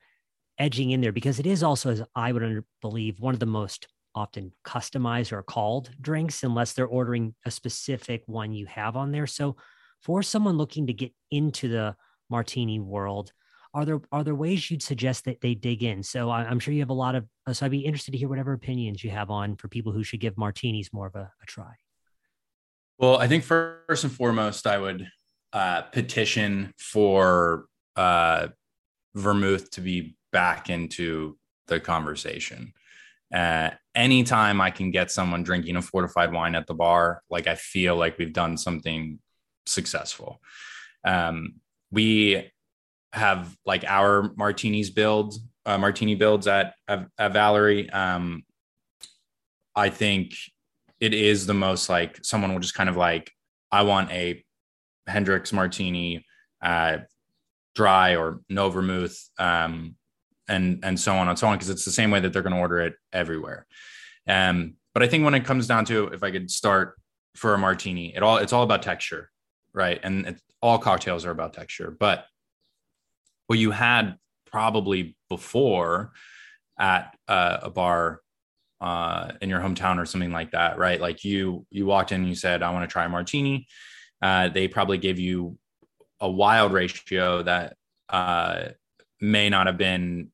edging in there, because it is also, as I would believe, one of the most often customized or called drinks, unless they're ordering a specific one you have on there. So for someone looking to get into the martini world, are there are there ways you'd suggest that they dig in? So I, am sure you have a lot of. Uh, so I'd be interested to hear whatever opinions you have on for people who should give martinis more of a, a try. Well, I think first and foremost, I would uh, petition for uh, vermouth to be back into the conversation. Uh, anytime I can get someone drinking a fortified wine at the bar, like I feel like we've done something successful. Um, we have like our martinis build uh, martini builds at, at, at Valerie. Um, I think it is the most like someone will just kind of like, I want a Hendrick's martini, uh, dry or no vermouth, um, and and so on and so on because it's the same way that they're going to order it everywhere. Um, but I think when it comes down to if I could start for a martini, it all it's all about texture, right? And all cocktails are about texture, but what you had probably before at uh, a bar uh, in your hometown or something like that, right? Like you you walked in and you said, "I want to try a martini." Uh, they probably gave you a wild ratio that uh, may not have been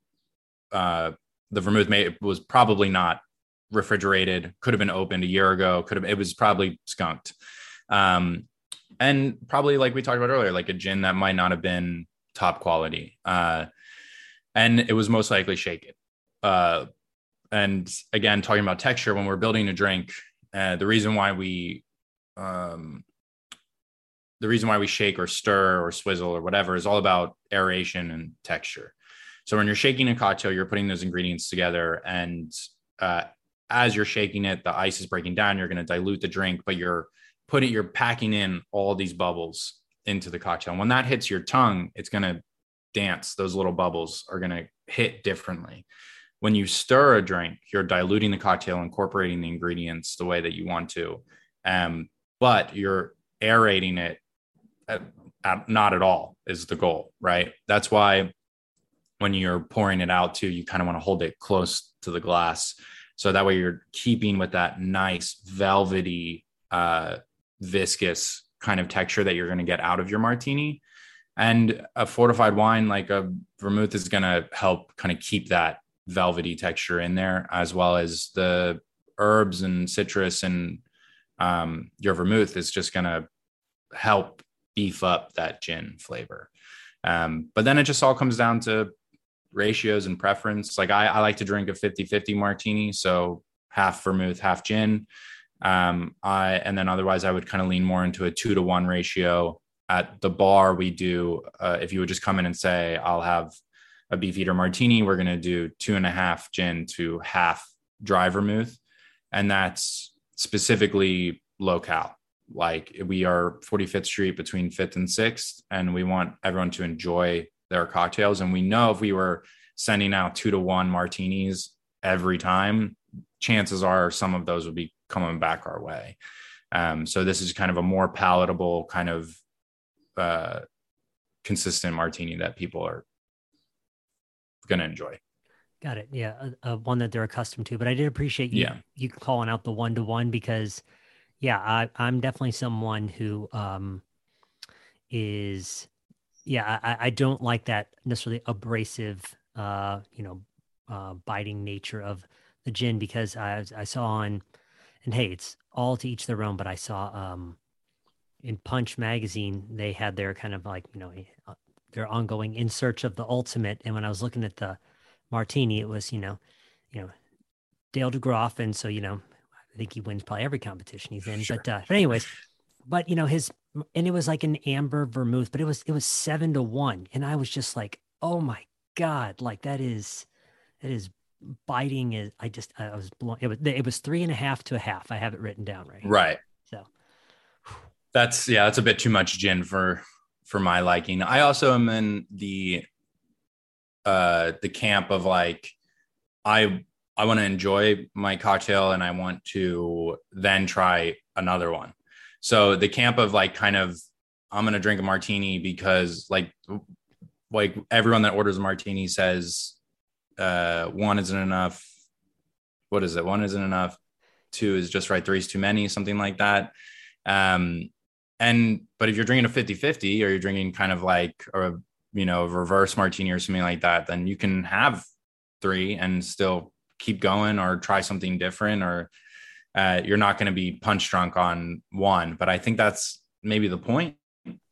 uh, the vermouth may was probably not refrigerated could have been opened a year ago could have it was probably skunked um, and probably like we talked about earlier like a gin that might not have been top quality. Uh, and it was most likely shaken. uh, and again, talking about texture, when we're building a drink, uh, the reason why we, um, the reason why we shake or stir or swizzle or whatever is all about aeration and texture. So when you're shaking a cocktail, you're putting those ingredients together, and uh, as you're shaking it, the ice is breaking down. You're going to dilute the drink, but you're putting, you're packing in all these bubbles into the cocktail. And when that hits your tongue, it's going to dance. Those little bubbles are going to hit differently. When you stir a drink, you're diluting the cocktail, incorporating the ingredients the way that you want to, um, but you're aerating it. At, at, not at all is the goal, right? That's why when you're pouring it out too, you kind of want to hold it close to the glass. So that way you're keeping with that nice velvety, uh, viscous kind of texture that you're going to get out of your martini. And a fortified wine like a vermouth is going to help kind of keep that velvety texture in there, as well as the herbs and citrus and um, your vermouth is just going to help beef up that gin flavor. Um, but then it just all comes down to ratios and preference. Like I, I like to drink a 50 50 martini. So half vermouth, half gin. Um, I, and then otherwise I would kind of lean more into a two to one ratio at the bar. We do, uh, if you would just come in and say, I'll have a beefeater martini, we're going to do two and a half gin to half dry vermouth. And that's specifically locale. Like we are 45th Street between 5th and 6th, and we want everyone to enjoy their cocktails. And we know if we were sending out two to one martinis every time, chances are some of those would be coming back our way. Um, so this is kind of a more palatable kind of uh, consistent martini that people are going to enjoy. Got it. Yeah, uh, uh, one that they're accustomed to. But I did appreciate you yeah. you calling out the one to one because, yeah, I, I'm definitely someone who um, is yeah, I, I don't like that necessarily abrasive, uh, you know, uh, biting nature of the gin because I, I saw on, and hey, it's all to each their own, but I saw um, in Punch magazine, they had their kind of like, you know, uh, their ongoing in search of the ultimate. And when I was looking at the martini, it was, you know, you know, Dale DeGroff. And so, you know, I think he wins probably every competition he's in. Sure. But, uh, but anyways, but you know, his and it was like an amber vermouth, but it was it was seven to one, and I was just like, oh my god, like that is that is biting. Is I just I was blown. It was it was three and a half to a half. I have it written down right. Right. So that's yeah, that's a bit too much gin for for my liking. I also am in the uh the camp of like I I want to enjoy my cocktail and I want to then try another one. So the camp of like kind of I'm gonna drink a martini because like like everyone that orders a martini says uh one isn't enough. What is it? One isn't enough. Two is just right. Three is too many, something like that. Um and but if you're drinking a 50-50 or you're drinking kind of like a you know reverse martini or something like that, then you can have three and still keep going or try something different or uh, you're not going to be punch drunk on one. But I think that's maybe the point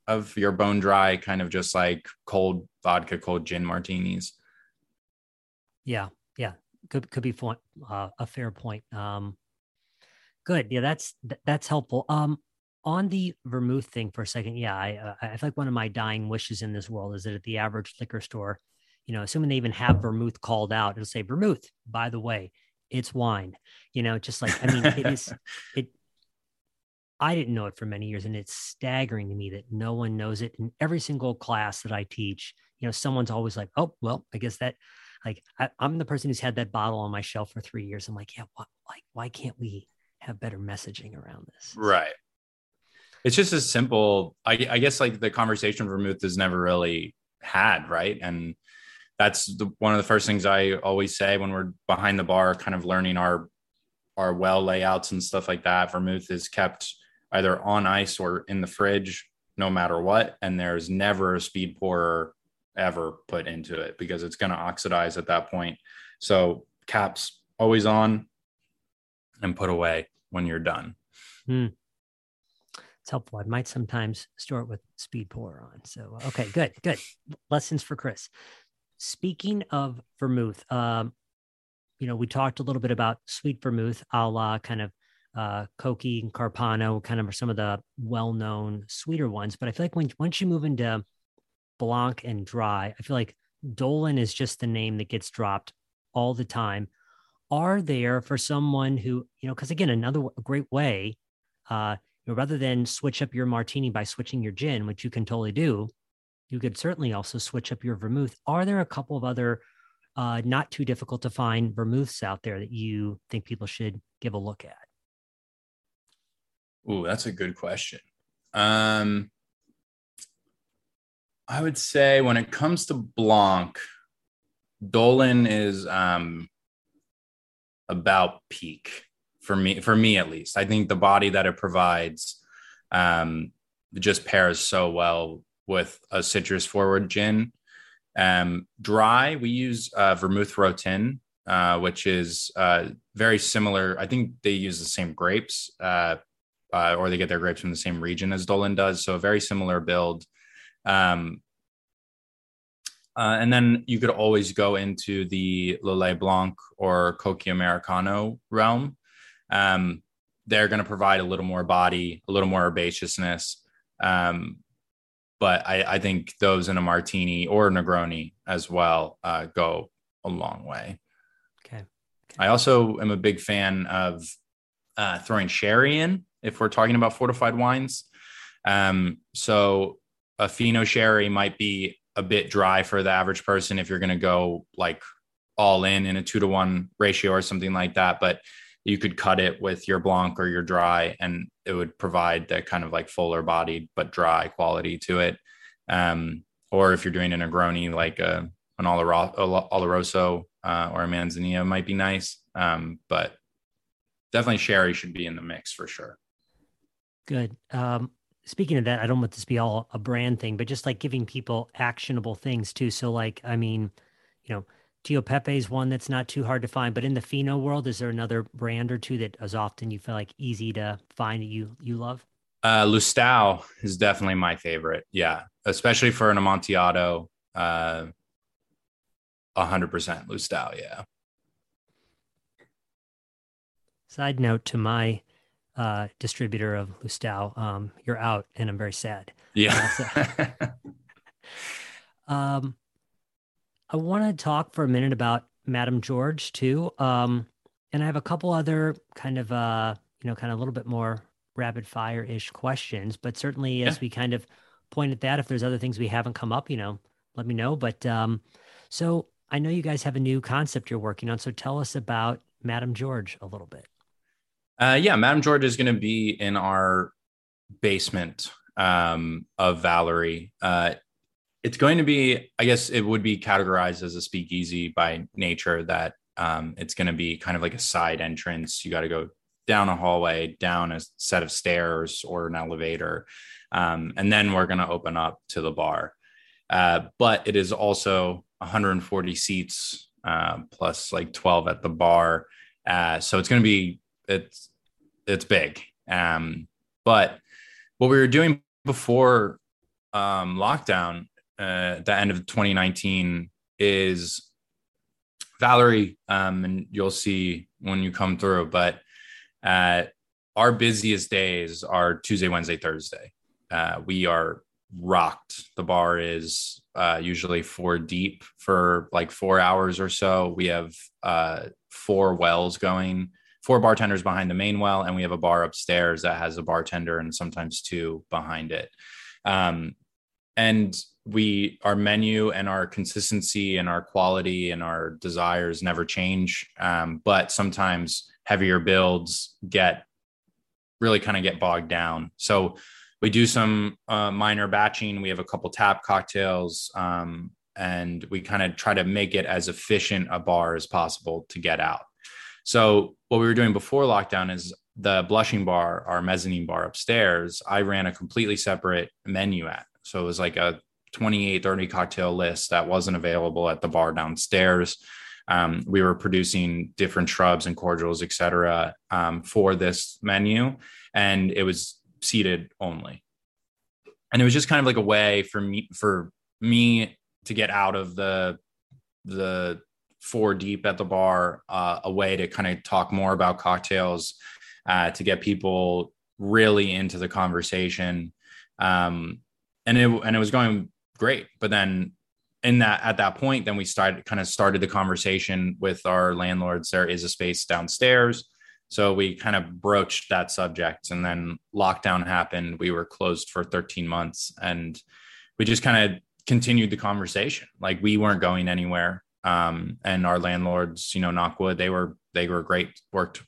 of your bone dry, kind of just like cold vodka, cold gin martinis. Yeah, yeah, could could be fun, uh, a fair point. Um, good, yeah, that's that's helpful. Um, on the vermouth thing for a second, yeah, I uh, I feel like one of my dying wishes in this world is that at the average liquor store, you know, assuming they even have vermouth called out, it'll say vermouth. By the way, it's wine. You know, just like I mean, it is it. I didn't know it for many years, and it's staggering to me that no one knows it. In every single class that I teach, you know, someone's always like, "Oh, well, I guess that." Like, I, am the person who's had that bottle on my shelf for three years. I'm like, yeah, why, like, why can't we have better messaging around this? Right. It's just as simple. I, I guess like the conversation vermouth is never really had, right? And that's the, one of the first things I always say when we're behind the bar, kind of learning our our well layouts and stuff like that. Vermouth is kept either on ice or in the fridge, no matter what, and there's never a speed pourer ever put into it because it's going to oxidize at that point. So caps always on and put away when you're done. Hmm. It's helpful. I might sometimes store it with speed pour on. So okay, good, good. Lessons for Chris. Speaking of vermouth, um, you know, we talked a little bit about sweet vermouth, a la kind of uh, Cocchi and Carpano, kind of some of the well-known sweeter ones. But I feel like when once you move into Blanc and dry, I feel like Dolin is just the name that gets dropped all the time. Are there for someone who, you know, because again, another great way, uh, you know, rather than switch up your martini by switching your gin, which you can totally do, you could certainly also switch up your vermouth. Are there a couple of other uh, not too difficult to find vermouths out there that you think people should give a look at? Ooh, that's a good question. Um, I would say when it comes to Blanc, Dolin is um, about peak for me. For me, at least, I think the body that it provides um, just pairs so well with a citrus forward gin. Um, dry, we use uh, vermouth Routin, uh, which is uh, very similar. I think they use the same grapes, uh, uh, or they get their grapes from the same region as Dolin does. So a very similar build. Um, uh, and then you could always go into the Lillet Blanc or Cocchi Americano realm. Um, they're going to provide a little more body, a little more herbaceousness. Um, but I, I, think those in a martini or Negroni as well uh, go a long way. Okay. okay. I also am a big fan of uh, throwing sherry in if we're talking about fortified wines. Um, so a Fino sherry might be a bit dry for the average person if you're going to go like all in in a two to one ratio or something like that. But you could cut it with your blanc or your dry, and it would provide that kind of like fuller bodied but dry quality to it. Um, or if you're doing a Negroni, like a, an Oloroso uh, or a Manzanilla might be nice. Um, but definitely sherry should be in the mix for sure. Good. Um, speaking of that, I don't want this to be all a brand thing, but just like giving people actionable things too. So, like, I mean, you know, Tio Pepe is one that's not too hard to find, but in the Fino world, is there another brand or two that as often you feel like easy to find that you you love? Uh, Lustau is definitely my favorite. Yeah, especially for an Amontillado. Uh, hundred percent Lustau. Yeah. Side note to my uh, distributor of Lustau, um, you're out, and I'm very sad. Yeah. Uh, so, um, I want to talk for a minute about Madame George too. Um, and I have a couple other kind of, uh, you know, kind of a little bit more rapid fire ish questions, but certainly yeah. as we kind of point at that, if there's other things we haven't come up, you know, let me know. But um, so I know you guys have a new concept you're working on. So tell us about Madame George a little bit. Uh, yeah, Madame George is going to be in our basement um, of Valerie. Uh, it's going to be, I guess, it would be categorized as a speakeasy by nature. That um, it's going to be kind of like a side entrance. You got to go down a hallway, down a set of stairs or an elevator, um, and then we're going to open up to the bar. Uh, but it is also 140 seats uh, plus like 12 at the bar. Uh, so it's going to be it's it's big. Um, but what we were doing before um, lockdown uh, the end of 2019 is Valerie, um, and you'll see when you come through, but uh, our busiest days are Tuesday, Wednesday, Thursday. Uh, we are rocked. The bar is uh, usually four deep for like four hours or so. We have uh, four wells going four bartenders behind the main well, and we have a bar upstairs that has a bartender and sometimes two behind it. Um, and we our menu and our consistency and our quality and our desires never change. Um, but sometimes heavier builds get really kind of get bogged down. So we do some uh, minor batching. We have a couple tap cocktails um, and we kind of try to make it as efficient a bar as possible to get out so what we were doing before lockdown is the blushing bar, our mezzanine bar upstairs, I ran a completely separate menu at. So it was like a 28, 30 cocktail list that wasn't available at the bar downstairs. Um, we were producing different shrubs and cordials, et cetera, um, for this menu. And it was seated only. And it was just kind of like a way for me, for me to get out of the, the four deep at the bar, uh, a way to kind of talk more about cocktails, uh, to get people really into the conversation. Um, and it and it was going great. But then in that at that point, then we started kind of started the conversation with our landlords. There is a space downstairs. So we kind of broached that subject and then lockdown happened. We were closed for 13 months and we just kind of continued the conversation. Like we weren't going anywhere. Um, and our landlords, you know, Knockwood, they were, they were great, worked,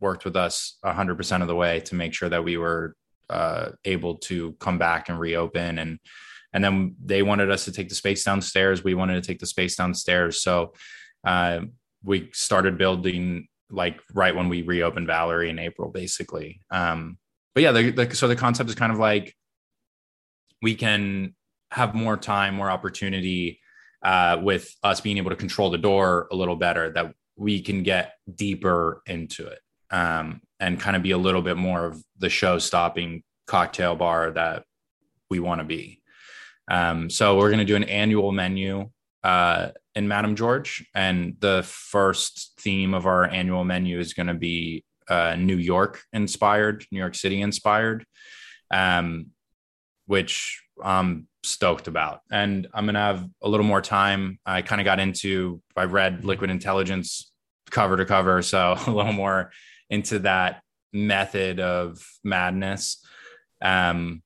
worked with us hundred percent of the way to make sure that we were uh, able to come back and reopen and, and then they wanted us to take the space downstairs. We wanted to take the space downstairs. So, uh, we started building like right when we reopened Valerie in April, basically. Um, but yeah, the, the, so the concept is kind of like we can have more time, more opportunity uh, with us being able to control the door a little better, that we can get deeper into it um, and kind of be a little bit more of the show stopping cocktail bar that we want to be. Um, so we're going to do an annual menu uh, in Madame George, and the first theme of our annual menu is going to be uh, New York inspired, New York City inspired, um, which I'm stoked about. And I'm going to have a little more time. I kind of got into, I read Liquid Intelligence cover to cover, so a little more into that method of madness. Um,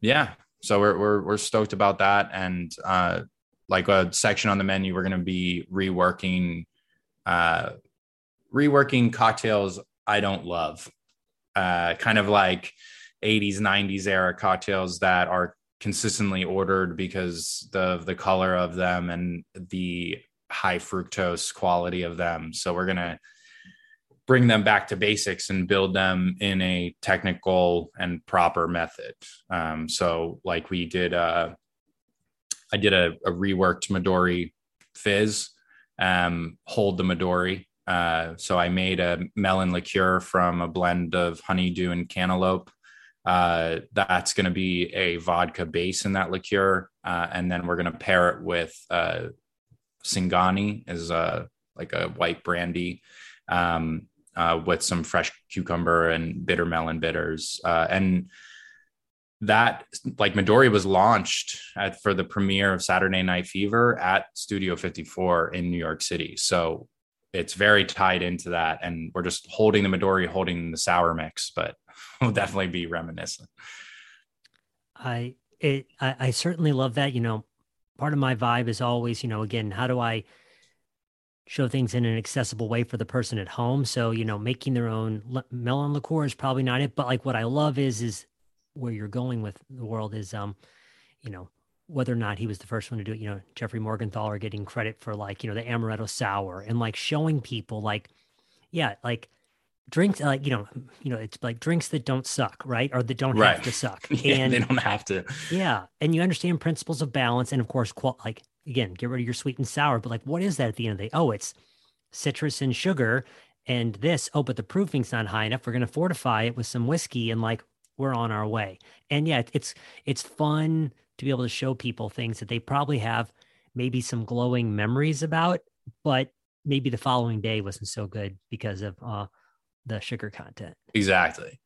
yeah, so we're we're we're stoked about that, and uh, like a section on the menu, we're going to be reworking, uh, reworking cocktails I don't love, uh, kind of like 80s, 90s era cocktails that are consistently ordered because of the color of them and the high fructose quality of them. So we're going to bring them back to basics and build them in a technical and proper method. Um, so like we did, uh, I did a, a reworked Midori fizz, um, hold the Midori. Uh, so I made a melon liqueur from a blend of honeydew and cantaloupe. Uh, that's going to be a vodka base in that liqueur, uh, and then we're going to pair it with uh, Singani as a like a white brandy um, uh, with some fresh cucumber and bitter melon bitters, uh, and that like Midori was launched at, for the premiere of Saturday Night Fever at Studio 54 in New York City. So it's very tied into that. And we're just holding the Midori, holding the sour mix, but we'll definitely be reminiscent. I, it, I, I certainly love that. You know, part of my vibe is always, you know, again, how do I show things in an accessible way for the person at home? So, you know, making their own melon liqueur is probably not it, but like what I love is, is where you're going with the world is, um, you know, whether or not he was the first one to do it, you know, Jeffrey Morgenthaler getting credit for like, you know, the amaretto sour and like showing people like, yeah, like drinks, like, you know, you know, it's like drinks that don't suck, right. Or that don't right. have to suck. yeah, and they don't have to. Yeah. And you understand principles of balance. And of course, qual- like, again, get rid of your sweet and sour, but like, what is that at the end of the day? Oh, it's citrus and sugar and this. Oh, but the proofing's not high enough. We're going to fortify it with some whiskey and like, we're on our way. And yeah, it's it's fun to be able to show people things that they probably have maybe some glowing memories about, but maybe the following day wasn't so good because of uh, the sugar content. Exactly.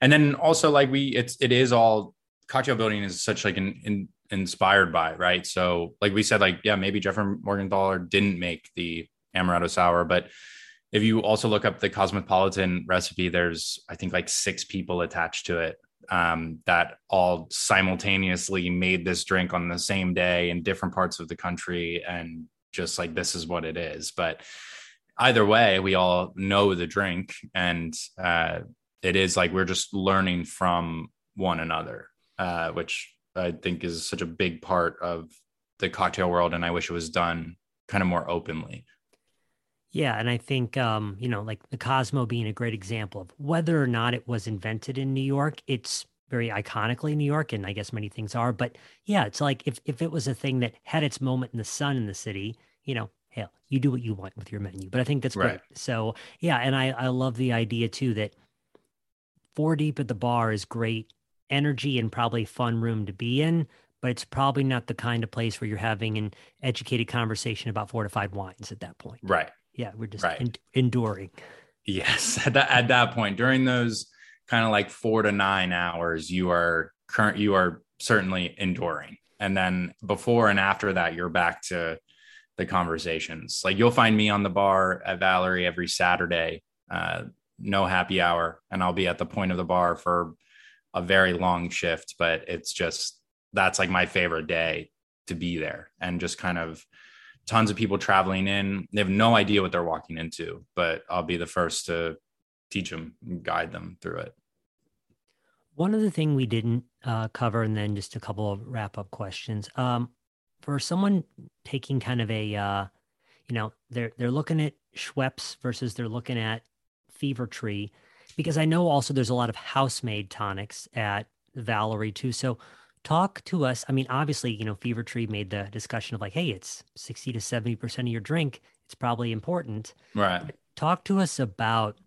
And then also like we it's it is all cocktail building is such like an in, inspired by, right? So like we said, like, yeah, maybe Jeffrey Morgenthaler didn't make the amaretto sour, but if you also look up the cosmopolitan recipe there's i think like six people attached to it um, that all simultaneously made this drink on the same day in different parts of the country and just like this is what it is but either way we all know the drink and uh, it is like we're just learning from one another uh, which i think is such a big part of the cocktail world and i wish it was done kind of more openly yeah, and I think um, you know, like the Cosmo being a great example of whether or not it was invented in New York, it's very iconically New York, and I guess many things are. But yeah, it's like if if it was a thing that had its moment in the sun in the city, you know, hell, you do what you want with your menu. But I think that's right. great. So yeah, and I I love the idea too that four deep at the bar is great energy and probably fun room to be in, but it's probably not the kind of place where you're having an educated conversation about fortified wines at that point. Right. Yeah, we're just Right. en- enduring. Yes, at that at that point, during those kind of like four to nine hours, you are current. You are certainly enduring, and then before and after that, you're back to the conversations. Like you'll find me on the bar at Valerie every Saturday, uh, no happy hour, and I'll be at the point of the bar for a very long shift. But it's just that's like my favorite day to be there and just kind of tons of people traveling in. They have no idea what they're walking into, but I'll be the first to teach them, and guide them through it. One other thing we didn't uh, cover, and then just a couple of wrap up questions. Um, for someone taking kind of a, uh, you know, they're they're looking at Schweppes versus they're looking at Fever Tree, because I know also there's a lot of house made tonics at Valerie too. So talk to us. I mean, obviously, you know, Fever Tree made the discussion of like, hey, it's sixty to seventy percent of your drink. It's probably important Right. talk to us about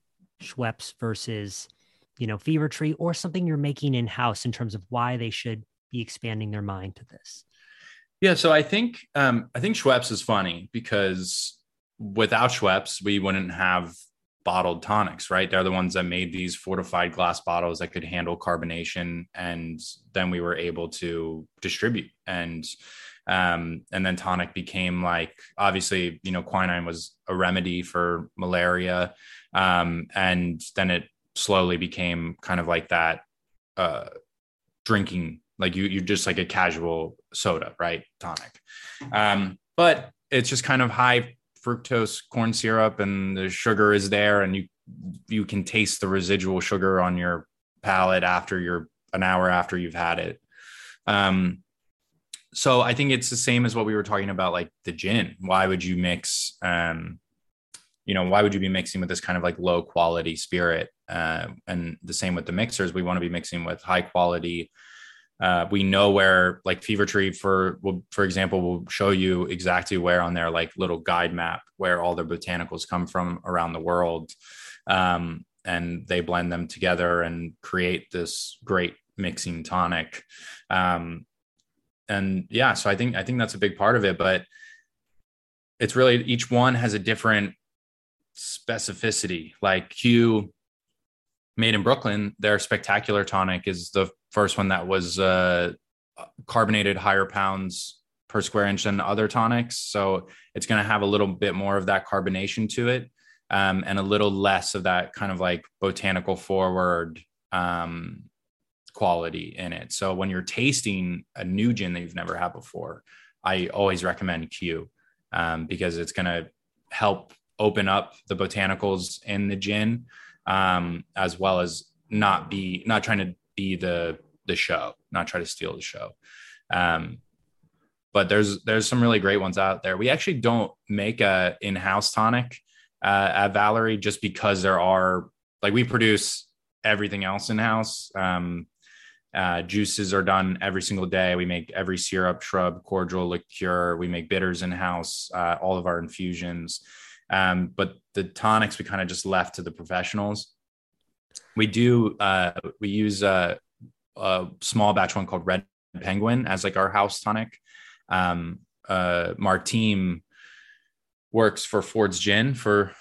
Schweppes versus, you know, Fever Tree or something you're making in house in terms of why they should be expanding their mind to this. Yeah. So I think um, I think Schweppes is funny because without Schweppes, we wouldn't have bottled tonics, right? They're the ones that made these fortified glass bottles that could handle carbonation, and then we were able to distribute and um, and then tonic became like obviously you know quinine was a remedy for malaria um, and then it slowly became kind of like that uh, drinking like you you just like a casual soda right tonic um, but it's just kind of high fructose corn syrup and the sugar is there and you you can taste the residual sugar on your palate after you're an hour after you've had it um, so I think it's the same as what we were talking about, like the gin. Why would you mix, um, you know, why would you be mixing with this kind of like low quality spirit? Uh, and the same with the mixers. We want to be mixing with high quality. Uh, we know where, like Fever Tree, for for example, will show you exactly where on their like little guide map where all their botanicals come from around the world, um, and they blend them together and create this great mixing tonic. Um, and yeah so i think i think that's a big part of it but it's really each one has a different specificity like q made in brooklyn their spectacular tonic is the first one that was uh carbonated higher pounds per square inch than other tonics so it's going to have a little bit more of that carbonation to it um, and a little less of that kind of like botanical forward um, quality in it. So when you're tasting a new gin that you've never had before, I always recommend Q um, because it's going to help open up the botanicals in the gin, um, as well as not be not trying to be the the show, not try to steal the show. Um, but there's there's some really great ones out there. We actually don't make a in-house tonic uh, at Valerie just because there are like we produce everything else in house. Um, uh, juices are done every single day. We make every syrup, shrub, cordial, liqueur. We make bitters in house. Uh, all of our infusions, um, but the tonics we kind of just left to the professionals. We do. Uh, we use a, small batch one called Red Penguin as like our house tonic. Um, uh, Martine works for Ford's Gin for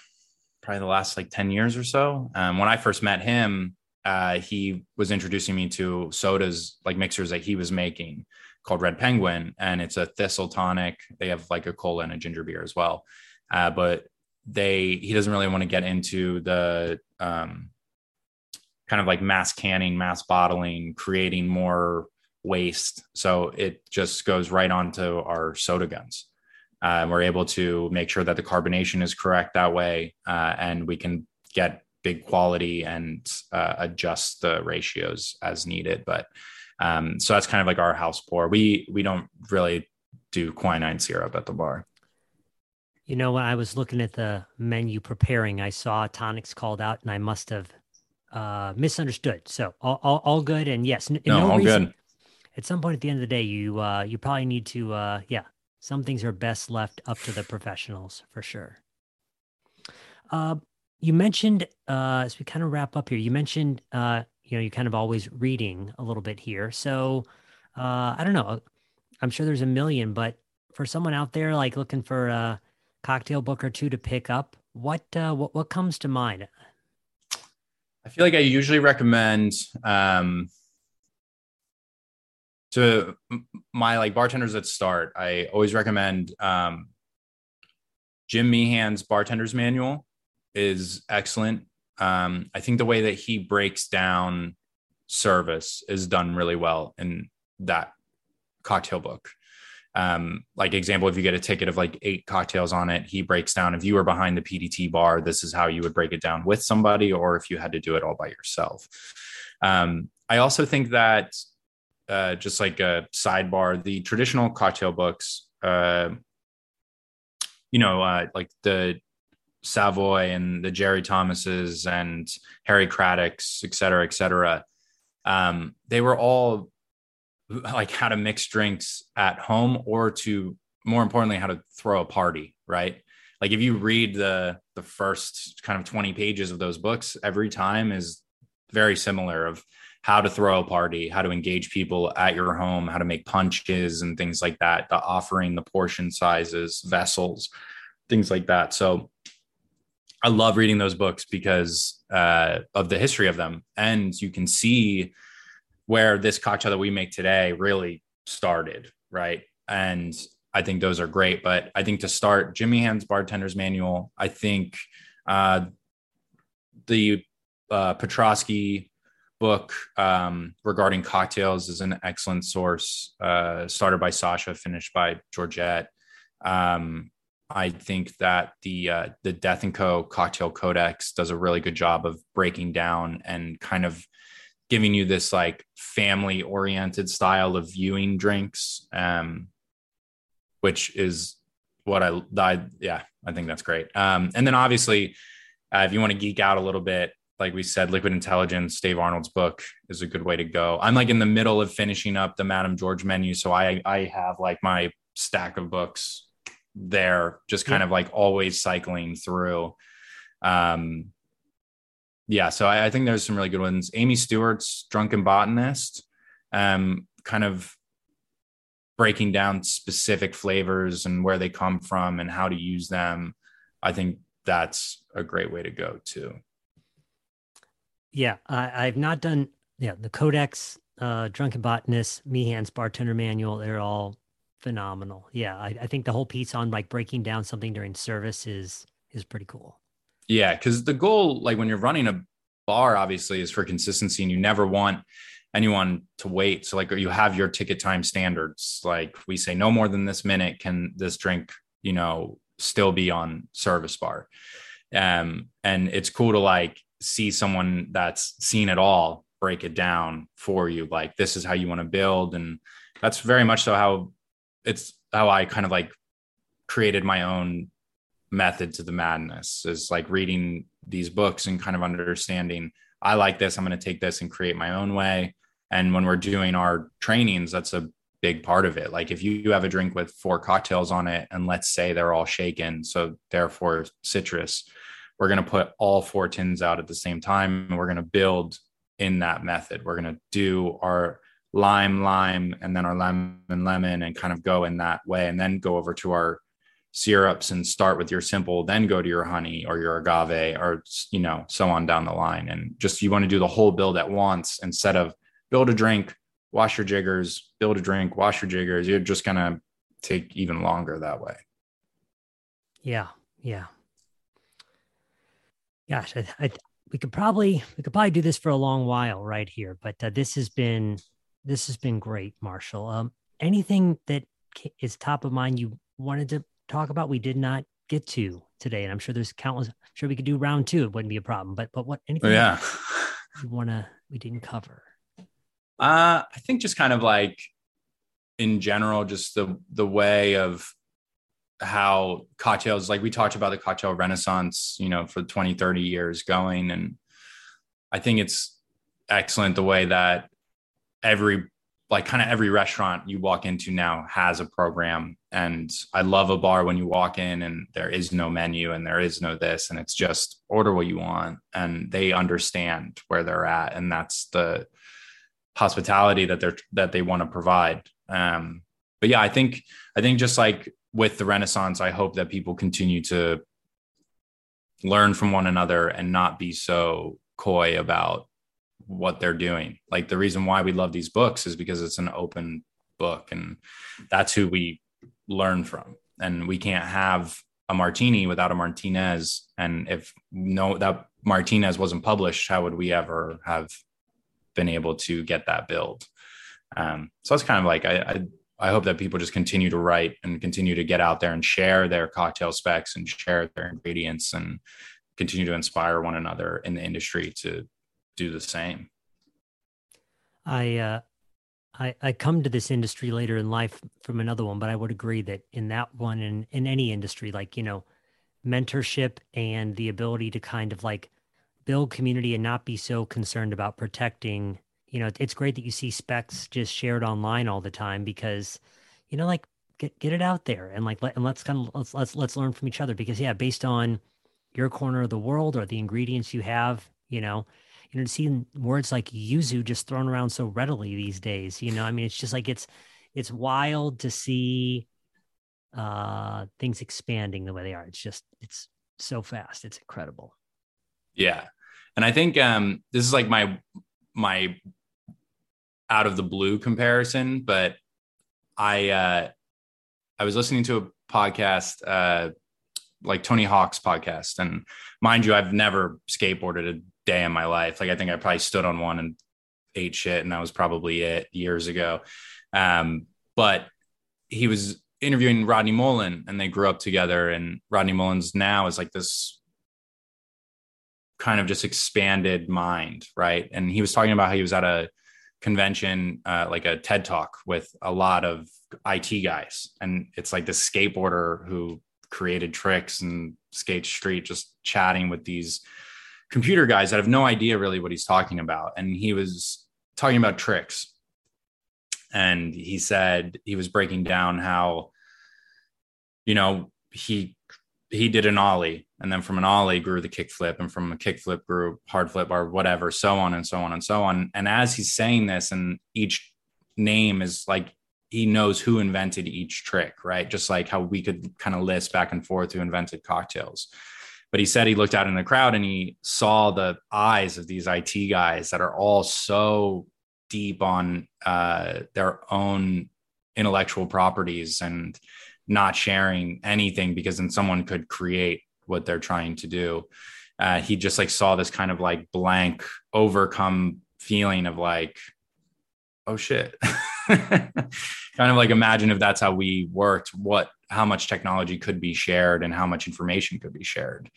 probably the last like 10 years or so. Um, when I first met him, uh, he was introducing me to sodas like mixers that he was making called Red Penguin, and it's a thistle tonic. They have like a cola and a ginger beer as well, uh, but they he doesn't really want to get into the um, kind of like mass canning, mass bottling, creating more waste. So it just goes right onto our soda guns. Uh, we're able to make sure that the carbonation is correct that way, uh, and we can get big quality and uh, adjust the ratios as needed. But um, so that's kind of like our house pour. We we don't really do quinine syrup at the bar. You know, when I was looking at the menu preparing, I saw tonics called out, and I must have uh, misunderstood. So all, all, all good, and yes, n- No, no all reason. good. At some point at the end of the day, you uh, you probably need to uh, yeah. Some things are best left up to the professionals for sure. Uh, you mentioned uh, as we kind of wrap up here, you mentioned uh, you know you're kind of always reading a little bit here. So uh, I don't know. I'm sure there's a million, but for someone out there like looking for a cocktail book or two to pick up, what uh, what what comes to mind? I feel like I usually recommend um, to my like bartenders that start. I always recommend um, Jim Meehan's Bartender's Manual is excellent. Um, I think the way that he breaks down service is done really well in that cocktail book. Um, like example, if you get a ticket of like eight cocktails on it, he breaks down if you were behind the PDT bar, this is how you would break it down with somebody, or if you had to do it all by yourself. Um, I also think that uh, just like a sidebar, the traditional cocktail books, uh, you know, uh, like the Savoy and the Jerry Thomases and Harry Craddock's, et cetera, et cetera. Um, they were all like how to mix drinks at home or to more importantly how to throw a party right? Like if you read the the first kind of 20 pages of those books every time is very similar of how to throw a party how to engage people at your home how to make punches and things like that the offering the portion sizes vessels things like that. So i love reading those books because uh, of the history of them. And you can see where this cocktail that we make today really started, right? And I think those are great. But I think to start, Jimmy Meehan's Bartender's Manual, I think uh, the uh, Petraske book um, regarding cocktails is an excellent source, uh, started by Sasha, finished by Georgette. Um, I think that the uh, the Death and Co. Cocktail Codex does a really good job of breaking down and kind of giving you this like family oriented style of viewing drinks um which is what I, I yeah i think that's great. Um and then obviously uh, if you want to geek out a little bit like we said liquid intelligence dave arnold's book is a good way to go. I'm like in the middle of finishing up the madame george menu so i i have like my stack of books there just kind yeah. of like always cycling through. Um yeah, so I, I, think there's some really good ones. Amy Stewart's Drunken Botanist, um, kind of breaking down specific flavors and where they come from and how to use them. I think that's a great way to go too. Yeah, I, I've not done yeah the Codex, uh, Drunken Botanist, Meehan's Bartender Manual. They're all phenomenal. Yeah, I, I think the whole piece on like breaking down something during service is is pretty cool. Yeah, because the goal, like when you're running a bar, obviously, is for consistency, and you never want anyone to wait. So, like, you have your ticket time standards. Like, we say no more than this minute can this drink, you know, still be on service bar. Um, and it's cool to like see someone that's seen it all break it down for you. Like, this is how you want to build, and that's very much so how it's how I kind of like created my own method to the madness is like reading these books and kind of understanding I like this, I'm going to take this and create my own way. And when we're doing our trainings, that's a big part of it. Like if you have a drink with four cocktails on it, and let's say they're all shaken, so therefore citrus, we're going to put all four tins out at the same time. And we're going to build in that method. We're going to do our lime, lime, and then our lemon, lemon, and kind of go in that way, and then go over to our syrups and start with your simple then go to your honey or your agave or you know so on down the line. And just you want to do the whole build at once instead of build a drink wash your jiggers build a drink wash your jiggers. You're just going to take even longer that way. Yeah yeah. Gosh I, I, we could probably we could probably do this for a long while right here but uh, this has been this has been great marshall. Um anything that is top of mind you wanted to talk about we did not get to today, and I'm sure there's countless. I'm sure we could do round two; it wouldn't be a problem. But but what anything? yeah, you wanna we didn't cover. Uh, I think just kind of like in general, just the the way of how cocktails like we talked about the cocktail renaissance you know for 20 30 years going and i think it's excellent the way that every like kind of every restaurant you walk into now has a program. And i love a bar when you walk in and there is no menu and there is no this and it's just order what you want. And they understand where they're at and that's the hospitality that they're that they want to provide. Um, but yeah, I think I think just like with the Renaissance, I hope that people continue to learn from one another and not be so coy about what they're doing. Like the reason why we love these books is because it's an open book and that's who we learn from. And we can't have a martini without a Martinez. And if no that Martinez wasn't published, how would we ever have been able to get that build? Um, so it's kind of like I, I I hope that people just continue to write and continue to get out there and share their cocktail specs and share their ingredients and continue to inspire one another in the industry to do the same. I uh, I I come to this industry later in life from another one, but I would agree that in that one and in, in any industry, like you know, mentorship and the ability to kind of like build community and not be so concerned about protecting. You know, it's great that you see specs just shared online all the time because, you know, like get get it out there and like let and let's kind of let's let's let's learn from each other because yeah, based on your corner of the world or the ingredients you have, you know, know, seeing words like yuzu just thrown around so readily these days. You know, I mean, it's just like it's it's wild to see uh things expanding the way they are. It's just it's so fast. It's incredible. Yeah. And I think um this is like my my out of the blue comparison, but I uh I was listening to a podcast uh like Tony Hawk's podcast. And mind you, I've never skateboarded day in my life. Like I think I probably stood on one and ate shit, and that was probably it years ago. Um, but he was interviewing Rodney Mullen, and they grew up together. And Rodney Mullen's now is like this kind of just expanded mind, right? And he was talking about how he was at a convention, uh, like a TED talk with a lot of IT guys, and it's like this skateboarder who created tricks and skate street, just chatting with these computer guys that have no idea really what he's talking about. And he was talking about tricks. And he said he was breaking down how, you know, he he did an ollie and then from an ollie grew the kickflip and from a kickflip grew hard flip or whatever so on and so on and so on and as he's saying this and each name is like he knows who invented each trick right just like how we could kind of list back and forth who invented cocktails but he said he looked out in the crowd and he saw the eyes of these IT guys that are all so deep on uh, their own intellectual properties and not sharing anything because then someone could create what they're trying to do. Uh, he just like saw this kind of like blank, overcome feeling of like, oh shit. kind of like imagine if that's how we worked, what how much technology could be shared and how much information could be shared.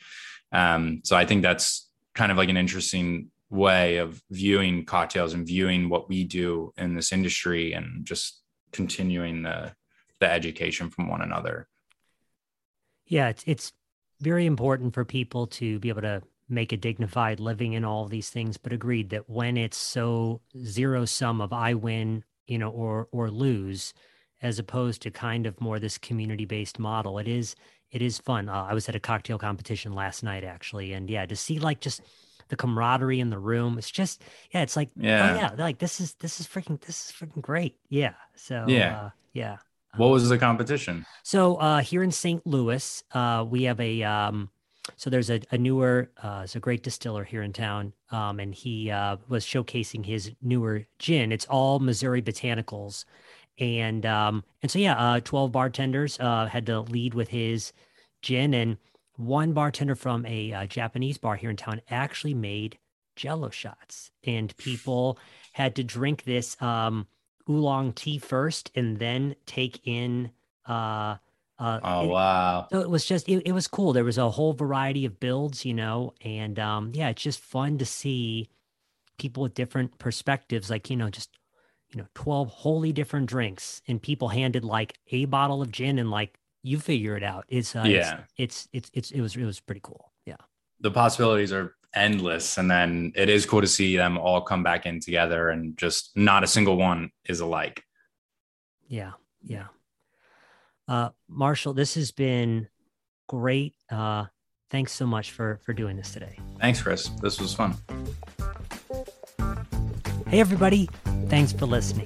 Um, so I think that's kind of like an interesting way of viewing cocktails and viewing what we do in this industry and just continuing the the education from one another. Yeah, it's it's very important for people to be able to make a dignified living in all of these things, but agreed that when it's so zero sum of I win, you know, or or lose, as opposed to kind of more this community based model. It is it is fun. Uh, I was at a cocktail competition last night actually, and yeah, to see like just the camaraderie in the room. It's just yeah, it's like oh, yeah, oh, yeah, like this is this is freaking this is freaking great. Yeah. So yeah, uh, yeah. What was the competition? So uh, here in St. Louis, uh, we have a um, so there's a, a newer, uh, it's a great distiller here in town, um, and he uh, was showcasing his newer gin. It's all Missouri botanicals, and um, and so yeah, uh, twelve bartenders uh, had to lead with his gin, and one bartender from a uh, Japanese bar here in town actually made Jello shots, and people had to drink this um, oolong tea first, and then take in. Uh, uh, oh it, wow! So it was just it, it was cool. There was a whole variety of builds, you know, and um, yeah, it's just fun to see people with different perspectives, like you know, just you know, 12 wholly different drinks and people handed like a bottle of gin and like you figure it out. It's uh, yeah, it's, it's, it's, it's, it was, it was pretty cool. Yeah. The possibilities are endless. And then it is cool to see them all come back in together and just not a single one is alike. Yeah. Yeah. Uh, Marshall, this has been great. Uh, thanks so much for, for doing this today. Thanks, Chris. This was fun. Hey, everybody. Thanks for listening.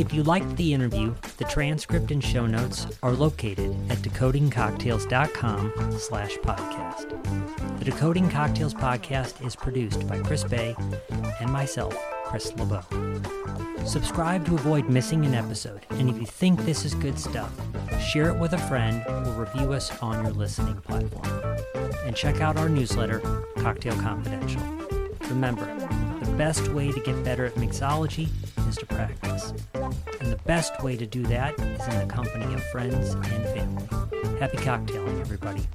If you liked the interview, the transcript and show notes are located at decodingcocktails.com slash podcast. The Decoding Cocktails podcast is produced by Chris Bay and myself, Chris LeBeau. Subscribe to avoid missing an episode, and if you think this is good stuff, share it with a friend or review us on your listening platform. And check out our newsletter, Cocktail Confidential. Remember, best way to get better at mixology is to practice. And the best way to do that is in the company of friends and family. Happy cocktailing, everybody.